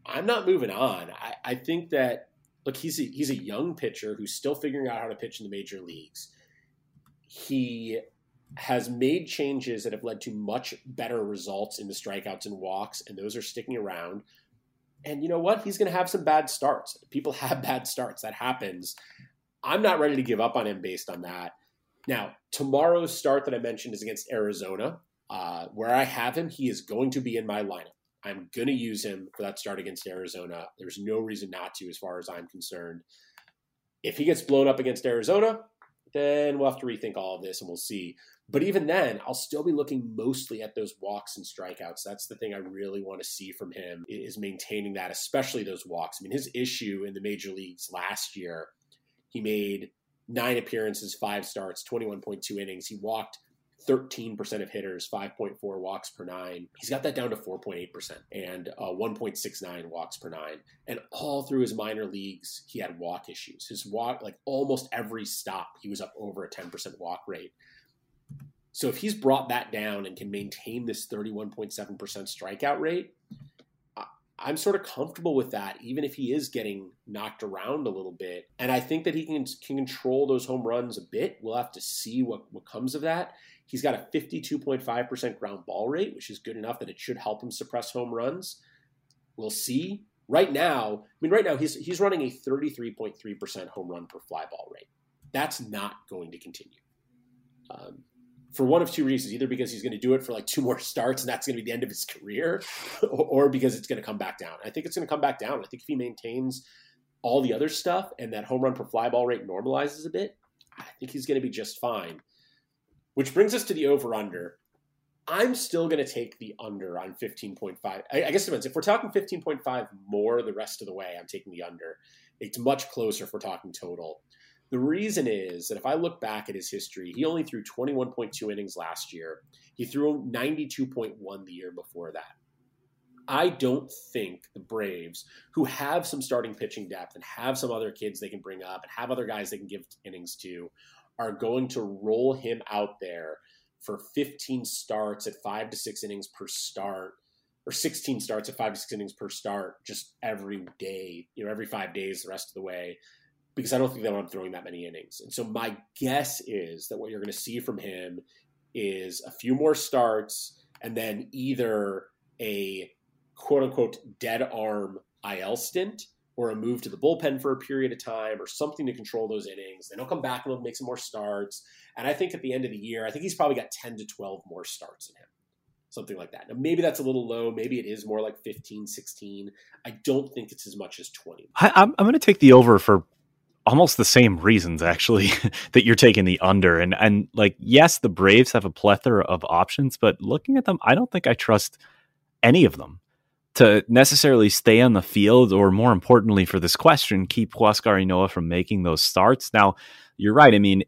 I'm not moving on. I, I think that look, he's a, he's a young pitcher who's still figuring out how to pitch in the major leagues. He has made changes that have led to much better results in the strikeouts and walks, and those are sticking around. And you know what? He's going to have some bad starts. People have bad starts. That happens. I'm not ready to give up on him based on that. Now, tomorrow's start that I mentioned is against Arizona. Uh, where I have him, he is going to be in my lineup. I'm going to use him for that start against Arizona. There's no reason not to, as far as I'm concerned. If he gets blown up against Arizona, then we'll have to rethink all of this and we'll see. But even then, I'll still be looking mostly at those walks and strikeouts. That's the thing I really want to see from him is maintaining that, especially those walks. I mean, his issue in the major leagues last year, he made nine appearances, five starts, 21.2 innings. He walked 13% of hitters, 5.4 walks per nine. He's got that down to 4.8% and uh, 1.69 walks per nine. And all through his minor leagues, he had walk issues. His walk, like almost every stop, he was up over a 10% walk rate. So if he's brought that down and can maintain this 31.7% strikeout rate, I'm sort of comfortable with that, even if he is getting knocked around a little bit. And I think that he can, can control those home runs a bit. We'll have to see what, what comes of that. He's got a 52.5% ground ball rate, which is good enough that it should help him suppress home runs. We'll see. Right now, I mean, right now he's he's running a 33.3% home run per fly ball rate. That's not going to continue. Um, for one of two reasons either because he's going to do it for like two more starts and that's going to be the end of his career or because it's going to come back down. I think it's going to come back down. I think if he maintains all the other stuff and that home run per fly ball rate normalizes a bit i think he's going to be just fine. Which brings us to the over under i'm still going to take the under on 15.5 I, guess it depends. If we're talking 15.5 more the rest of the way i'm taking the under. It's much closer if we're talking total the reason is that if I look back at his history, he only threw 21.2 innings last year. He threw 92.1 the year before that. I don't think the Braves, who have some starting pitching depth and have some other kids they can bring up and have other guys they can give innings to, are going to roll him out there for 15 starts at five to six innings per start, or 16 starts at five to six innings per start just every day, you know, every five days the rest of the way because I don't think they want him throwing that many innings. And so my guess is that what you're going to see from him is a few more starts and then either a quote unquote dead arm IL stint or a move to the bullpen for a period of time or something to control those innings. Then he'll come back and he'll make some more starts. And I think at the end of the year, I think he's probably got 10 to 12 more starts in him. Something like that. Now, maybe that's a little low. Maybe it is more like 15, 16. I don't think it's as much as 20. I, I'm going to take the over for almost the same reasons actually that you're taking the under. And and like yes the braves have a plethora of options but looking at them i don't think i trust any of them to necessarily stay on the field or more importantly for this question keep Huascar Ynoa from making those starts. Now you're right. I mean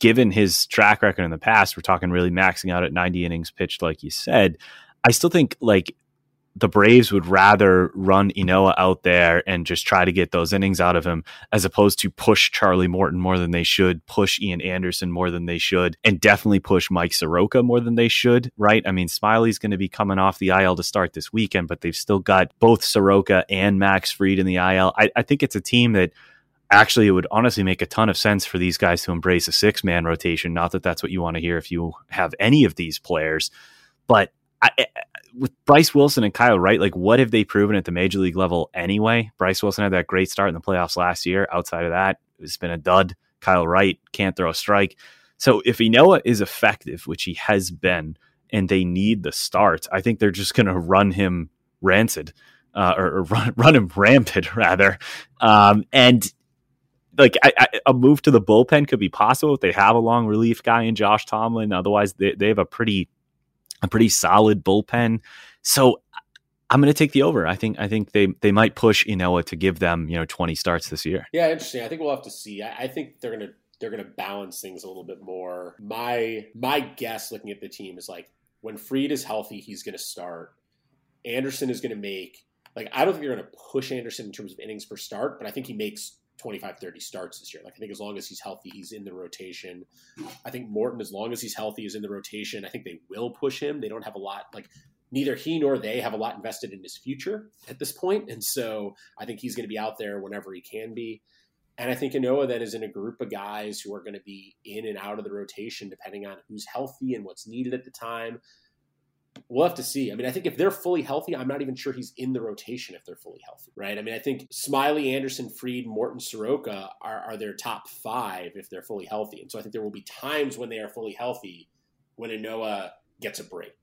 given his track record in the past we're talking really maxing out at 90 innings pitched like you said i still think like the Braves would rather run Ynoa out there and just try to get those innings out of him as opposed to push Charlie Morton more than they should, push Ian Anderson more than they should, and definitely push Mike Soroka more than they should, right? I mean, Smyly's going to be coming off the IL to start this weekend, but they've still got both Soroka and Max Fried in the IL. I, I think it's a team that actually it would honestly make a ton of sense for these guys to embrace a six man rotation. Not that that's what you want to hear if you have any of these players, but I, with Bryce Wilson and Kyle Wright, like what have they proven at the major league level anyway? Bryce Wilson had that great start in the playoffs last year. Outside of that, it's been a dud. Kyle Wright can't throw a strike. So if Ynoa is effective, which he has been, and they need the starts, I think they're just going to run him rancid, uh, or, or, run, run him rampant rather. Um, and like I, I, a move to the bullpen could be possible if they have a long relief guy in Josh Tomlin. Otherwise, they, they have a pretty a pretty solid bullpen. So I'm going to take the over. I think I think they they might push Ynoa to give them you know 20 starts this year. Yeah, interesting. I think we'll have to see. I, I think they're going to they're going to balance things a little bit more. My my guess, looking at the team, is like when Fried is healthy, he's going to start. Anderson is going to make like I don't think they're going to push Anderson in terms of innings per start, but I think he makes 25, 30 starts this year. Like I think as long as he's healthy, he's in the rotation. I think Morton, as long as he's healthy, is in the rotation. I think they will push him. They don't have a lot like neither he nor they have a lot invested in his future at this point. and so I think he's going to be out there whenever he can be. And I think Ynoa then is in a group of guys who are going to be in and out of the rotation depending on who's healthy and what's needed at the time we'll have to see. I mean, I think if they're fully healthy, I'm not even sure he's in the rotation if they're fully healthy, right? I mean, I think Smyly, Anderson, Fried, Morton, Soroka are, are their top five if they're fully healthy. And so I think there will be times when they are fully healthy when Ynoa gets a break.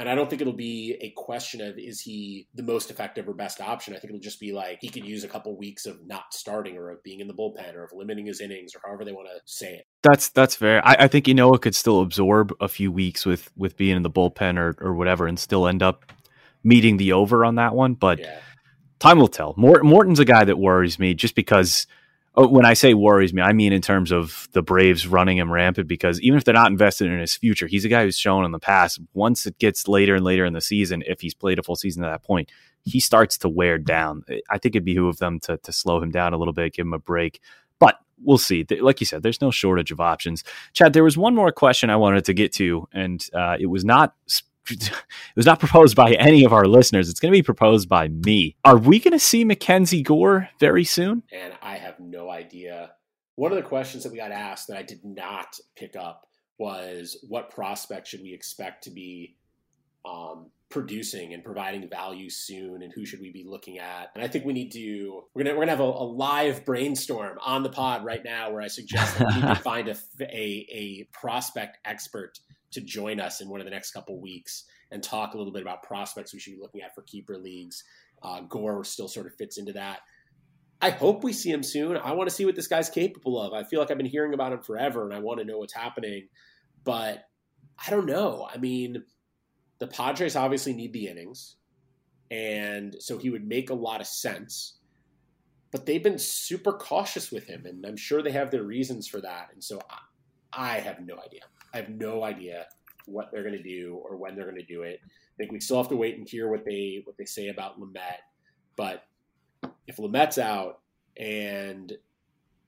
And I don't think it'll be a question of is he the most effective or best option. I think it'll just be like he could use a couple weeks of not starting or of being in the bullpen or of limiting his innings or however they want to say it. That's that's fair. I, I think Ynoa could still absorb a few weeks with with being in the bullpen or or whatever and still end up meeting the over on that one. But yeah. time will tell. Morton's a guy that worries me just because Oh, when I say worries me, I mean in terms of the Braves running him rampant because even if they're not invested in his future, he's a guy who's shown in the past once it gets later and later in the season, if he's played a full season at that point, he starts to wear down. I think it'd behoove them to, to slow him down a little bit, give him a break. But we'll see. Like you said, there's no shortage of options. Chad, there was one more question I wanted to get to, and uh, it was not it was not proposed by any of our listeners. It's going to be proposed by me. Are we going to see MacKenzie Gore very soon? And I have no idea. One of the questions that we got asked that I did not pick up was what prospect should we expect to be um, producing and providing value soon, and who should we be looking at? And I think we need to we're gonna we're gonna have a, a live brainstorm on the pod right now where I suggest that we need to find a, a a prospect expert to join us in one of the next couple weeks and talk a little bit about prospects we should be looking at for keeper leagues. Uh, Gore still sort of fits into that. I hope we see him soon. I want to see what this guy's capable of. I feel like I've been hearing about him forever and I want to know what's happening. But I don't know. I mean, the Padres obviously need the innings. And so he would make a lot of sense. But they've been super cautious with him. And I'm sure they have their reasons for that. And so I, I have no idea. I have no idea what they're going to do or when they're going to do it. I think we still have to wait and hear what they what they say about Lamet. But if Lamet's out and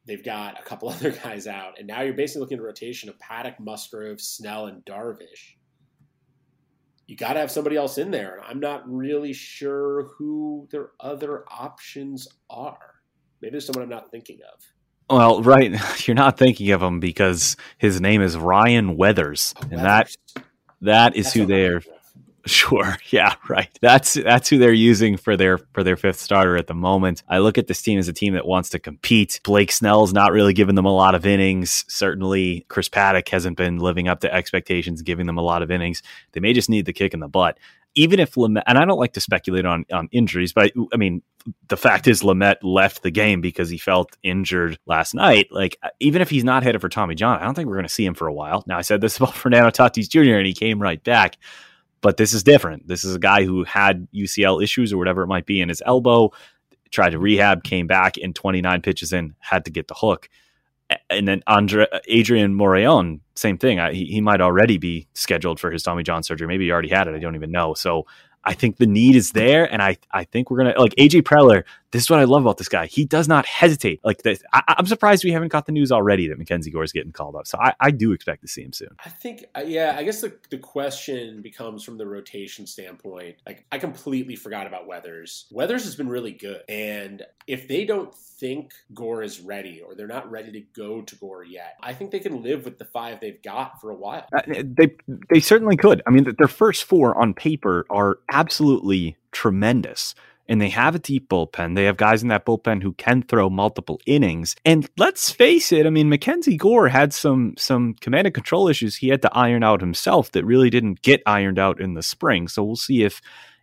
they've got a couple other guys out, and now you're basically looking at a rotation of Paddack, Musgrove, Snell, and Darvish. You got to have somebody else in there, and I'm not really sure who their other options are. Maybe there's someone I'm not thinking of. Well, right, you're not thinking of him because his name is Ryan Weathers, and Weathers. that that is That's who they're. Sure. Yeah. Right. That's that's who they're using for their for their fifth starter at the moment. I look at this team as a team that wants to compete. Blake Snell's not really giving them a lot of innings. Certainly, Chris Paddack hasn't been living up to expectations, giving them a lot of innings. They may just need the kick in the butt even if Lamet, and I don't like to speculate on, on injuries, but I mean, the fact is Lamet left the game because he felt injured last night. Like, even if he's not headed for Tommy John, I don't think we're going to see him for a while. Now, I said this about Fernando Tatis Jr., and he came right back, but this is different. This is a guy who had UCL issues or whatever it might be in his elbow, tried to rehab, came back in 29 pitches in, had to get the hook and then Andre, Adrian Morejon, same thing. I, he, he might already be scheduled for his Tommy John surgery. Maybe he already had it. I don't even know. So I think the need is there, and I I think we're gonna like AJ Preller. This is what I love about this guy. He does not hesitate. Like this, I, am surprised we haven't got the news already that MacKenzie Gore is getting called up. So I, I do expect to see him soon. I think, uh, yeah. I guess the the question becomes from the rotation standpoint. Like I completely forgot about Weathers. Weathers has been really good, and if they don't think Gore is ready or they're not ready to go to Gore yet, I think they can live with the five they've got for a while. Uh, they they certainly could. I mean, their first four on paper are absolutely tremendous. And they have a deep bullpen. They have guys in that bullpen who can throw multiple innings. And let's face it, I mean, MacKenzie Gore had some some command and control issues he had to iron out himself that really didn't get ironed out in the spring. So we'll see if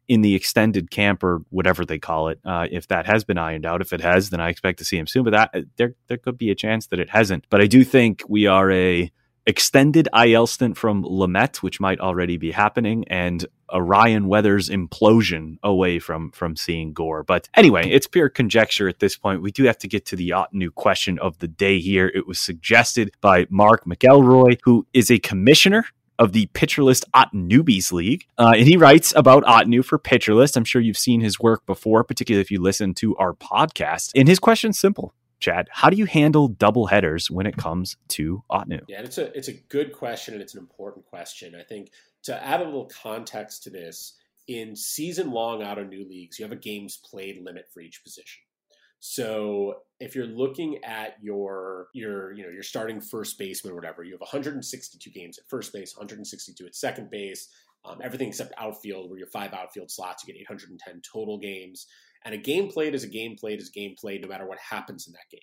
in the extended camp or whatever they call it, uh, if that has been ironed out. If it has, then I expect to see him soon. But that there there could be a chance that it hasn't. But I do think we are a extended IL stint from Lamet, which might already be happening, and Orion Weathers implosion away from from seeing Gore. But anyway, it's pure conjecture at this point. We do have to get to the new question of the day here. It was suggested by Mark McElroy, who is a commissioner of the Pitcher List Ot Newbies League. Uh, and he writes about Ottoneu for Pitcher List. I'm sure you've seen his work before, particularly if you listen to our podcast. And his question's simple. Chad, how do you handle double headers when it comes to Ottoneu? Yeah, it's a it's a good question and it's an important question. I think to add a little context to this, in season long Ottoneu leagues, you have a games played limit for each position. So if you're looking at your your you know your starting first baseman or whatever, you have 162 games at first base, 162 at second base, um, everything except outfield, where you have five outfield slots, you get 810 total games. And a game played is a game played is a game played no matter what happens in that game.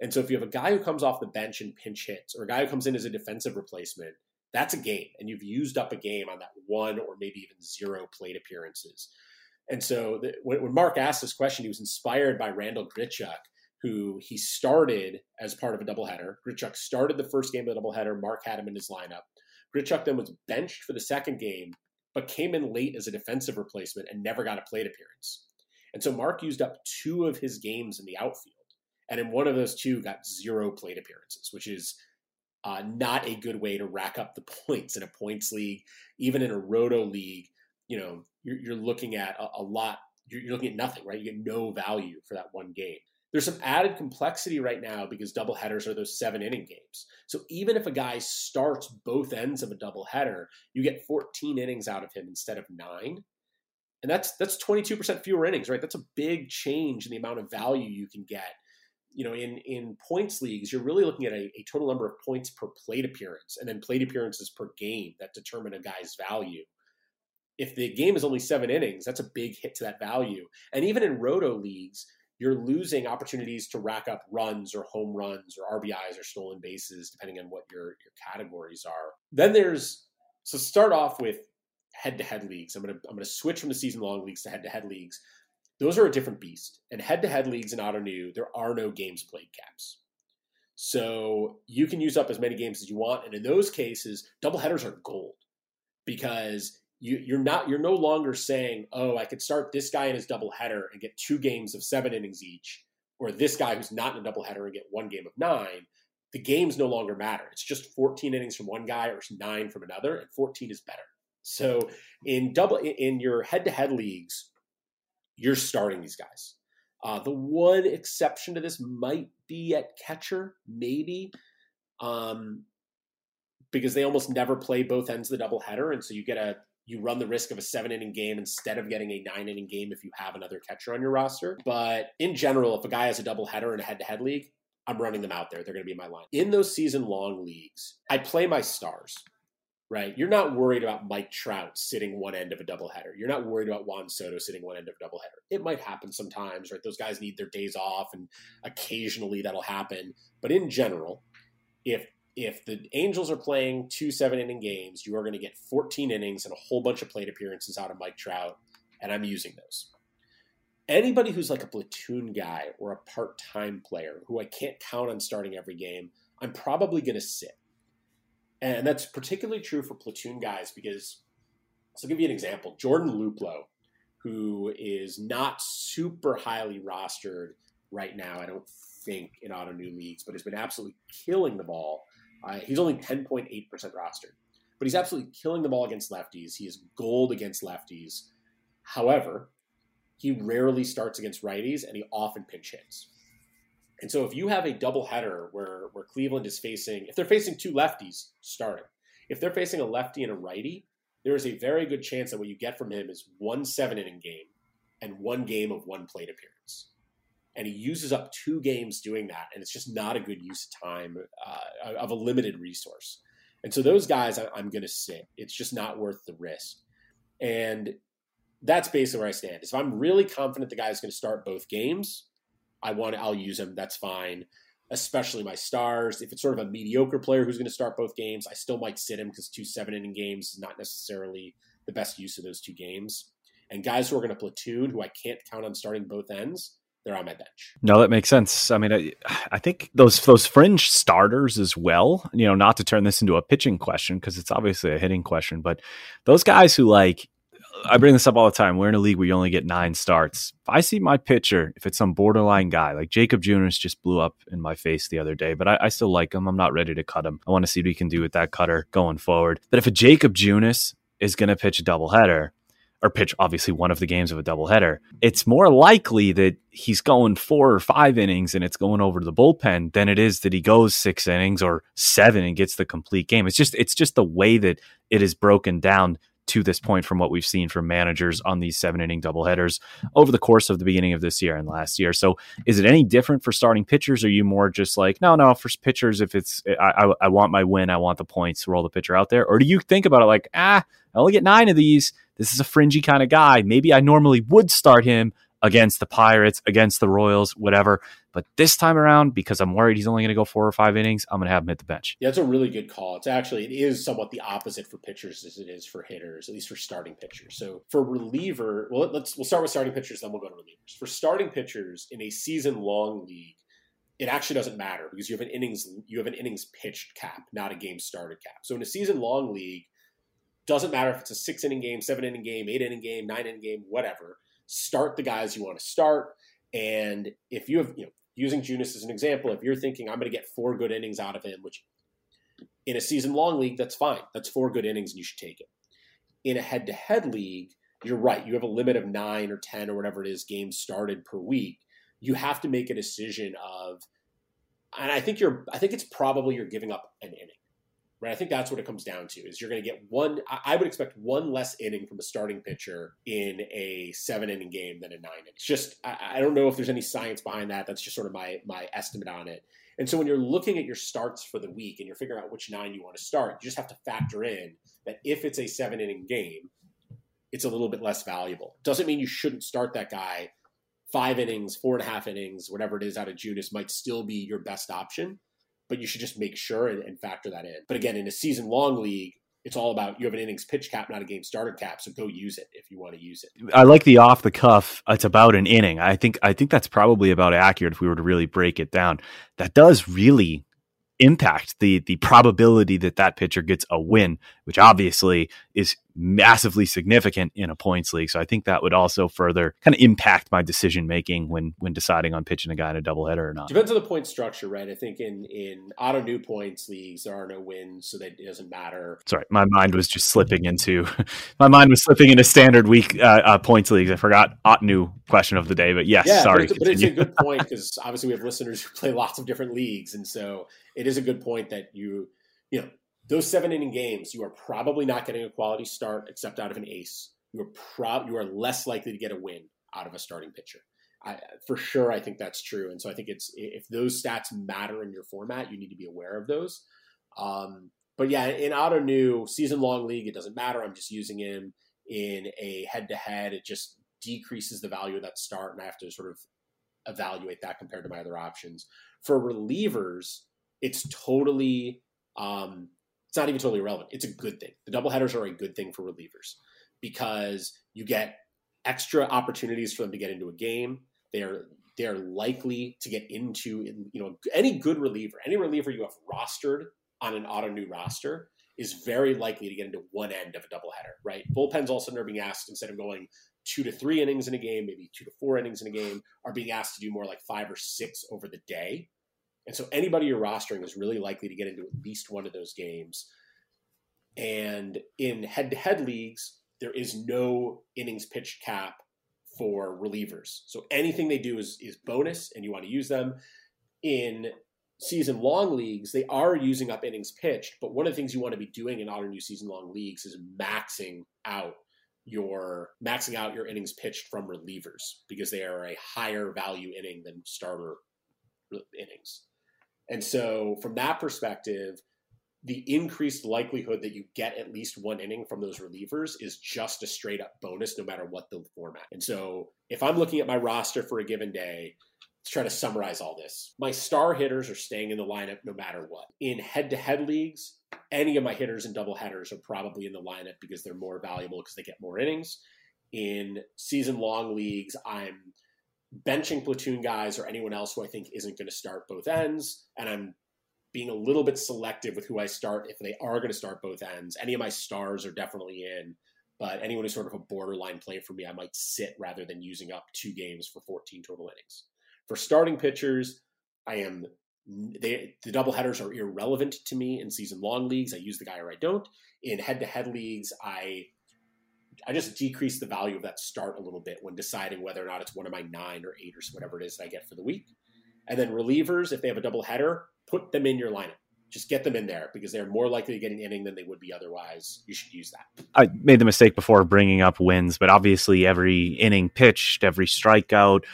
And so if you have a guy who comes off the bench and pinch hits, or a guy who comes in as a defensive replacement, that's a game. And you've used up a game on that one or maybe even zero plate appearances. And so the, when, when, Mark asked this question, he was inspired by Randal Grichuk, who he started as part of a doubleheader. Grichuk started the first game of the doubleheader. Mark had him in his lineup. Grichuk then was benched for the second game, but came in late as a defensive replacement and never got a plate appearance. And so Mark used up two of his games in the outfield. and in one of those two got zero plate appearances, which is uh, not a good way to rack up the points in a points league, even in a roto league. You know, you're, you're looking at a, a lot. You're, you're looking at nothing, right? You get no value for that one game. There's some added complexity right now because double headers are those seven inning games. So even if a guy starts both ends of a double header, you get 14 innings out of him instead of nine. And that's that's 22% fewer innings, right? That's a big change in the amount of value you can get. You know, in in points leagues, you're really looking at a, a total number of points per plate appearance and then plate appearances per game that determine a guy's value if the game is only seven innings, that's a big hit to that value. And even in roto leagues, you're losing opportunities to rack up runs or home runs or RBIs or stolen bases, depending on what your, your categories are. Then there's so start off with head-to-head leagues. I'm gonna I'm gonna switch from the season long leagues to head-to-head leagues. Those are a different beast. And head-to-head leagues in Ottoneu, there are no games played caps. So you can use up as many games as you want. And in those cases, double headers are gold because you, you're not you're no longer saying, oh, I could start this guy in his double header and get two games of seven innings each, or this guy who's not in a double header and get one game of nine. The games no longer matter. It's just 14 innings from one guy or nine from another, and 14 is better. So in double in your head-to-head leagues, you're starting these guys. Uh, the one exception to this might be at catcher, maybe. Um, because they almost never play both ends of the doubleheader, and so you get a you run the risk of a seven inning game instead of getting a nine inning game if you have another catcher on your roster. But in general, if a guy has a double header in a head to head league, I'm running them out there. They're going to be in my line. In those season long leagues, I play my stars, right? You're not worried about Mike Trout sitting one end of a doubleheader. You're not worried about Juan Soto sitting one end of a doubleheader. It might happen sometimes, right? Those guys need their days off, and occasionally that'll happen. But in general, if if the Angels are playing two seven inning games, you are going to get 14 innings and a whole bunch of plate appearances out of Mike Trout, and I'm using those. Anybody who's like a platoon guy or a part time player who I can't count on starting every game, I'm probably going to sit. And that's particularly true for platoon guys because, so I'll give you an example. Jordan Luplow, who is not super highly rostered right now, I don't think, in Ottoneu leagues, but has been absolutely killing the ball uh, he's only 10.8% rostered, but he's absolutely killing the ball against lefties. He is gold against lefties. However, he rarely starts against righties and he often pinch hits. And so if you have a double header where, where Cleveland is facing, if they're facing two lefties, starting. If they're facing a lefty and a righty, there is a very good chance that what you get from him is one seven inning game and one game of one plate appearance and he uses up two games doing that, and it's just not a good use of time uh, of a limited resource. And so those guys, I, I'm going to sit. It's just not worth the risk. And that's basically where I stand. If I'm really confident the guy is going to start both games, I want to, I'll use him. That's fine. Especially my stars. If it's sort of a mediocre player who's going to start both games, I still might sit him because two seven inning games is not necessarily the best use of those two games. And guys who are going to platoon, who I can't count on starting both ends, they're on my bench. No, that makes sense. I mean, I, I think those those fringe starters as well. You know, not to turn this into a pitching question because it's obviously a hitting question, but those guys who like. I bring this up all the time. We're in a league where you only get nine starts. If I see my pitcher, if it's some borderline guy, like Jacob Junis just blew up in my face the other day, but I, I still like him. I'm not ready to cut him. I want to see what he can do with that cutter going forward. But if a Jacob Junis is going to pitch a doubleheader, or pitch obviously one of the games of a doubleheader, it's more likely that he's going four or five innings and it's going over to the bullpen than it is that he goes six innings or seven and gets the complete game. It's just it's just the way that it is broken down to this point from what we've seen from managers on these seven inning doubleheaders over the course of the beginning of this year and last year. So is it any different for starting pitchers? Are you more just like, no, no, for pitchers, if it's, I, I, I want my win, I want the points, roll the pitcher out there? Or do you think about it like, ah, I only get nine of these. This is a fringy kind of guy. Maybe I normally would start him against the Pirates, against the Royals, whatever. But this time around, because I'm worried he's only going to go four or five innings, I'm going to have him hit the bench. Yeah, it's a really good call. It's actually it is somewhat the opposite for pitchers as it is for hitters, at least for starting pitchers. So for reliever, well, let's we'll start with starting pitchers, then we'll go to relievers. For starting pitchers in a season long league, it actually doesn't matter because you have an innings you have an innings pitched cap, not a game started cap. So in a season long league, doesn't matter if it's a six inning game, seven inning game, eight inning game, nine inning game, whatever. Start the guys you want to start. And if you have, you know, using Junis as an example, if you're thinking I'm going to get four good innings out of him, which in a season long league, that's fine. That's four good innings and you should take it. In a head to head league, you're right. You have a limit of nine or 10 or whatever it is games started per week. You have to make a decision of, and I think you're, I think it's probably you're giving up an inning right? I think that's what it comes down to is you're going to get one. I would expect one less inning from a starting pitcher in a seven inning game than a nine. inning. It's just I, don't know if there's any science behind that. That's just sort of my my estimate on it. And so when you're looking at your starts for the week and you're figuring out which nine you want to start, you just have to factor in that if it's a seven inning game, it's a little bit less valuable. Doesn't mean you shouldn't start that guy. Five innings, four and a half innings, whatever it is out of Junis might still be your best option but you should just make sure and, and factor that in. But again, in a season long league, it's all about you have an innings pitch cap, not a game starter cap. So go use it if you want to use it. I like the off the cuff. It's about an inning. I think I think that's probably about accurate if we were to really break it down. That does really impact the the probability that that pitcher gets a win, which obviously is massively significant in a points league. So I think that would also further kind of impact my decision making when when deciding on pitching a guy in a doubleheader or not. Depends on the point structure, right? I think in in Ottoneu points leagues there are no wins, so that it doesn't matter. Sorry, my mind was just slipping into my mind was slipping into standard week uh, uh, points leagues. I forgot Ottoneu question of the day, but yes, yeah, sorry. But it's, but it's a good point because obviously we have listeners who play lots of different leagues, and so it is a good point that you you know those seven inning games, you are probably not getting a quality start except out of an ace. You are prob you are less likely to get a win out of a starting pitcher. I, for sure, I think that's true, and so I think it's if those stats matter in your format, you need to be aware of those. Um, but yeah, in Ottoneu season long league, it doesn't matter. I'm just using him in a head to head. It just decreases the value of that start, and I have to sort of evaluate that compared to my other options. For relievers, it's totally um, it's not even totally irrelevant. It's a good thing. The double headers are a good thing for relievers because you get extra opportunities for them to get into a game. They're they're likely to get into you know any good reliever, any reliever you have rostered on an Ottoneu roster is very likely to get into one end of a doubleheader, right? Bullpens all of a sudden are being asked instead of going two to three innings in a game, maybe two to four innings in a game, are being asked to do more like five or six over the day. And so anybody you're rostering is really likely to get into at least one of those games. And in head to head leagues, there is no innings pitched cap for relievers. So anything they do is, is bonus and you want to use them. In season long leagues, they are using up innings pitched, but one of the things you want to be doing in Ottoneu season long leagues is maxing out your maxing out your innings pitched from relievers because they are a higher value inning than starter innings. And so, from that perspective, the increased likelihood that you get at least one inning from those relievers is just a straight up bonus, no matter what the format. And so, if I'm looking at my roster for a given day, let's try to summarize all this. My star hitters are staying in the lineup no matter what. In head to head leagues, any of my hitters and double headers are probably in the lineup because they're more valuable because they get more innings. In season long leagues, I'm benching platoon guys or anyone else who I think isn't going to start both ends. And I'm being a little bit selective with who I start if they are going to start both ends. Any of my stars are definitely in, but anyone who's sort of a borderline play for me, I might sit rather than using up two games for 14 total innings. For starting pitchers, I am they, the double headers are irrelevant to me in season long leagues. I use the guy or I don't. In head to head leagues, I I just decrease the value of that start a little bit when deciding whether or not it's one of my nine or eight or whatever it is that I get for the week. And then relievers, if they have a double header, put them in your lineup. Just get them in there because they're more likely to get an inning than they would be otherwise. You should use that. I made the mistake before bringing up wins, but obviously every inning pitched, every strikeout,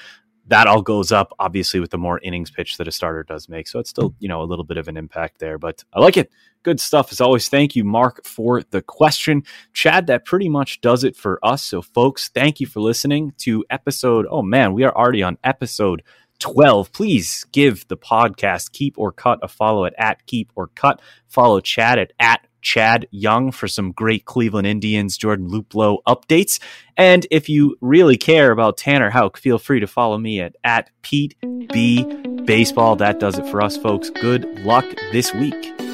that all goes up obviously with the more innings pitched that a starter does make. So it's still, you know, a little bit of an impact there, but I like it. Good stuff as always. Thank you, Mark, for the question. Chad, that pretty much does it for us. So, folks, thank you for listening to episode. Oh, man, we are already on episode 12. Please give the podcast Keep or Cut a follow at, at Keep or Cut. Follow Chad at, at Chad Young for some great Cleveland Indians Jordan Luplow updates. And if you really care about Tanner Houck, feel free to follow me at, at Pete B Baseball. That does it for us, folks. Good luck this week.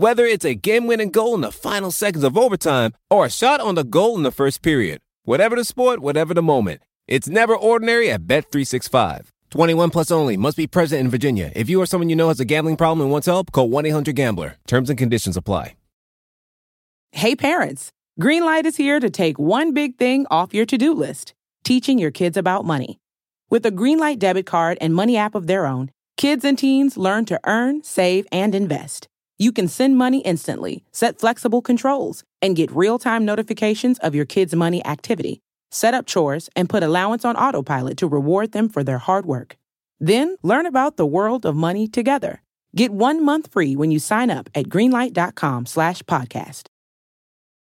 Whether it's a game-winning goal in the final seconds of overtime or a shot on the goal in the first period. Whatever the sport, whatever the moment. It's never ordinary at Bet365. 21 plus only. Must be present in Virginia. If you or someone you know has a gambling problem and wants help, call 1-800-GAMBLER. Terms and conditions apply. Hey parents, Greenlight is here to take one big thing off your to-do list, teaching your kids about money. With a Greenlight debit card and money app of their own, kids and teens learn to earn, save, and invest. You can send money instantly, set flexible controls, and get real-time notifications of your kids' money activity. Set up chores and put allowance on autopilot to reward them for their hard work. Then learn about the world of money together. Get one month free when you sign up at greenlight.com slash podcast.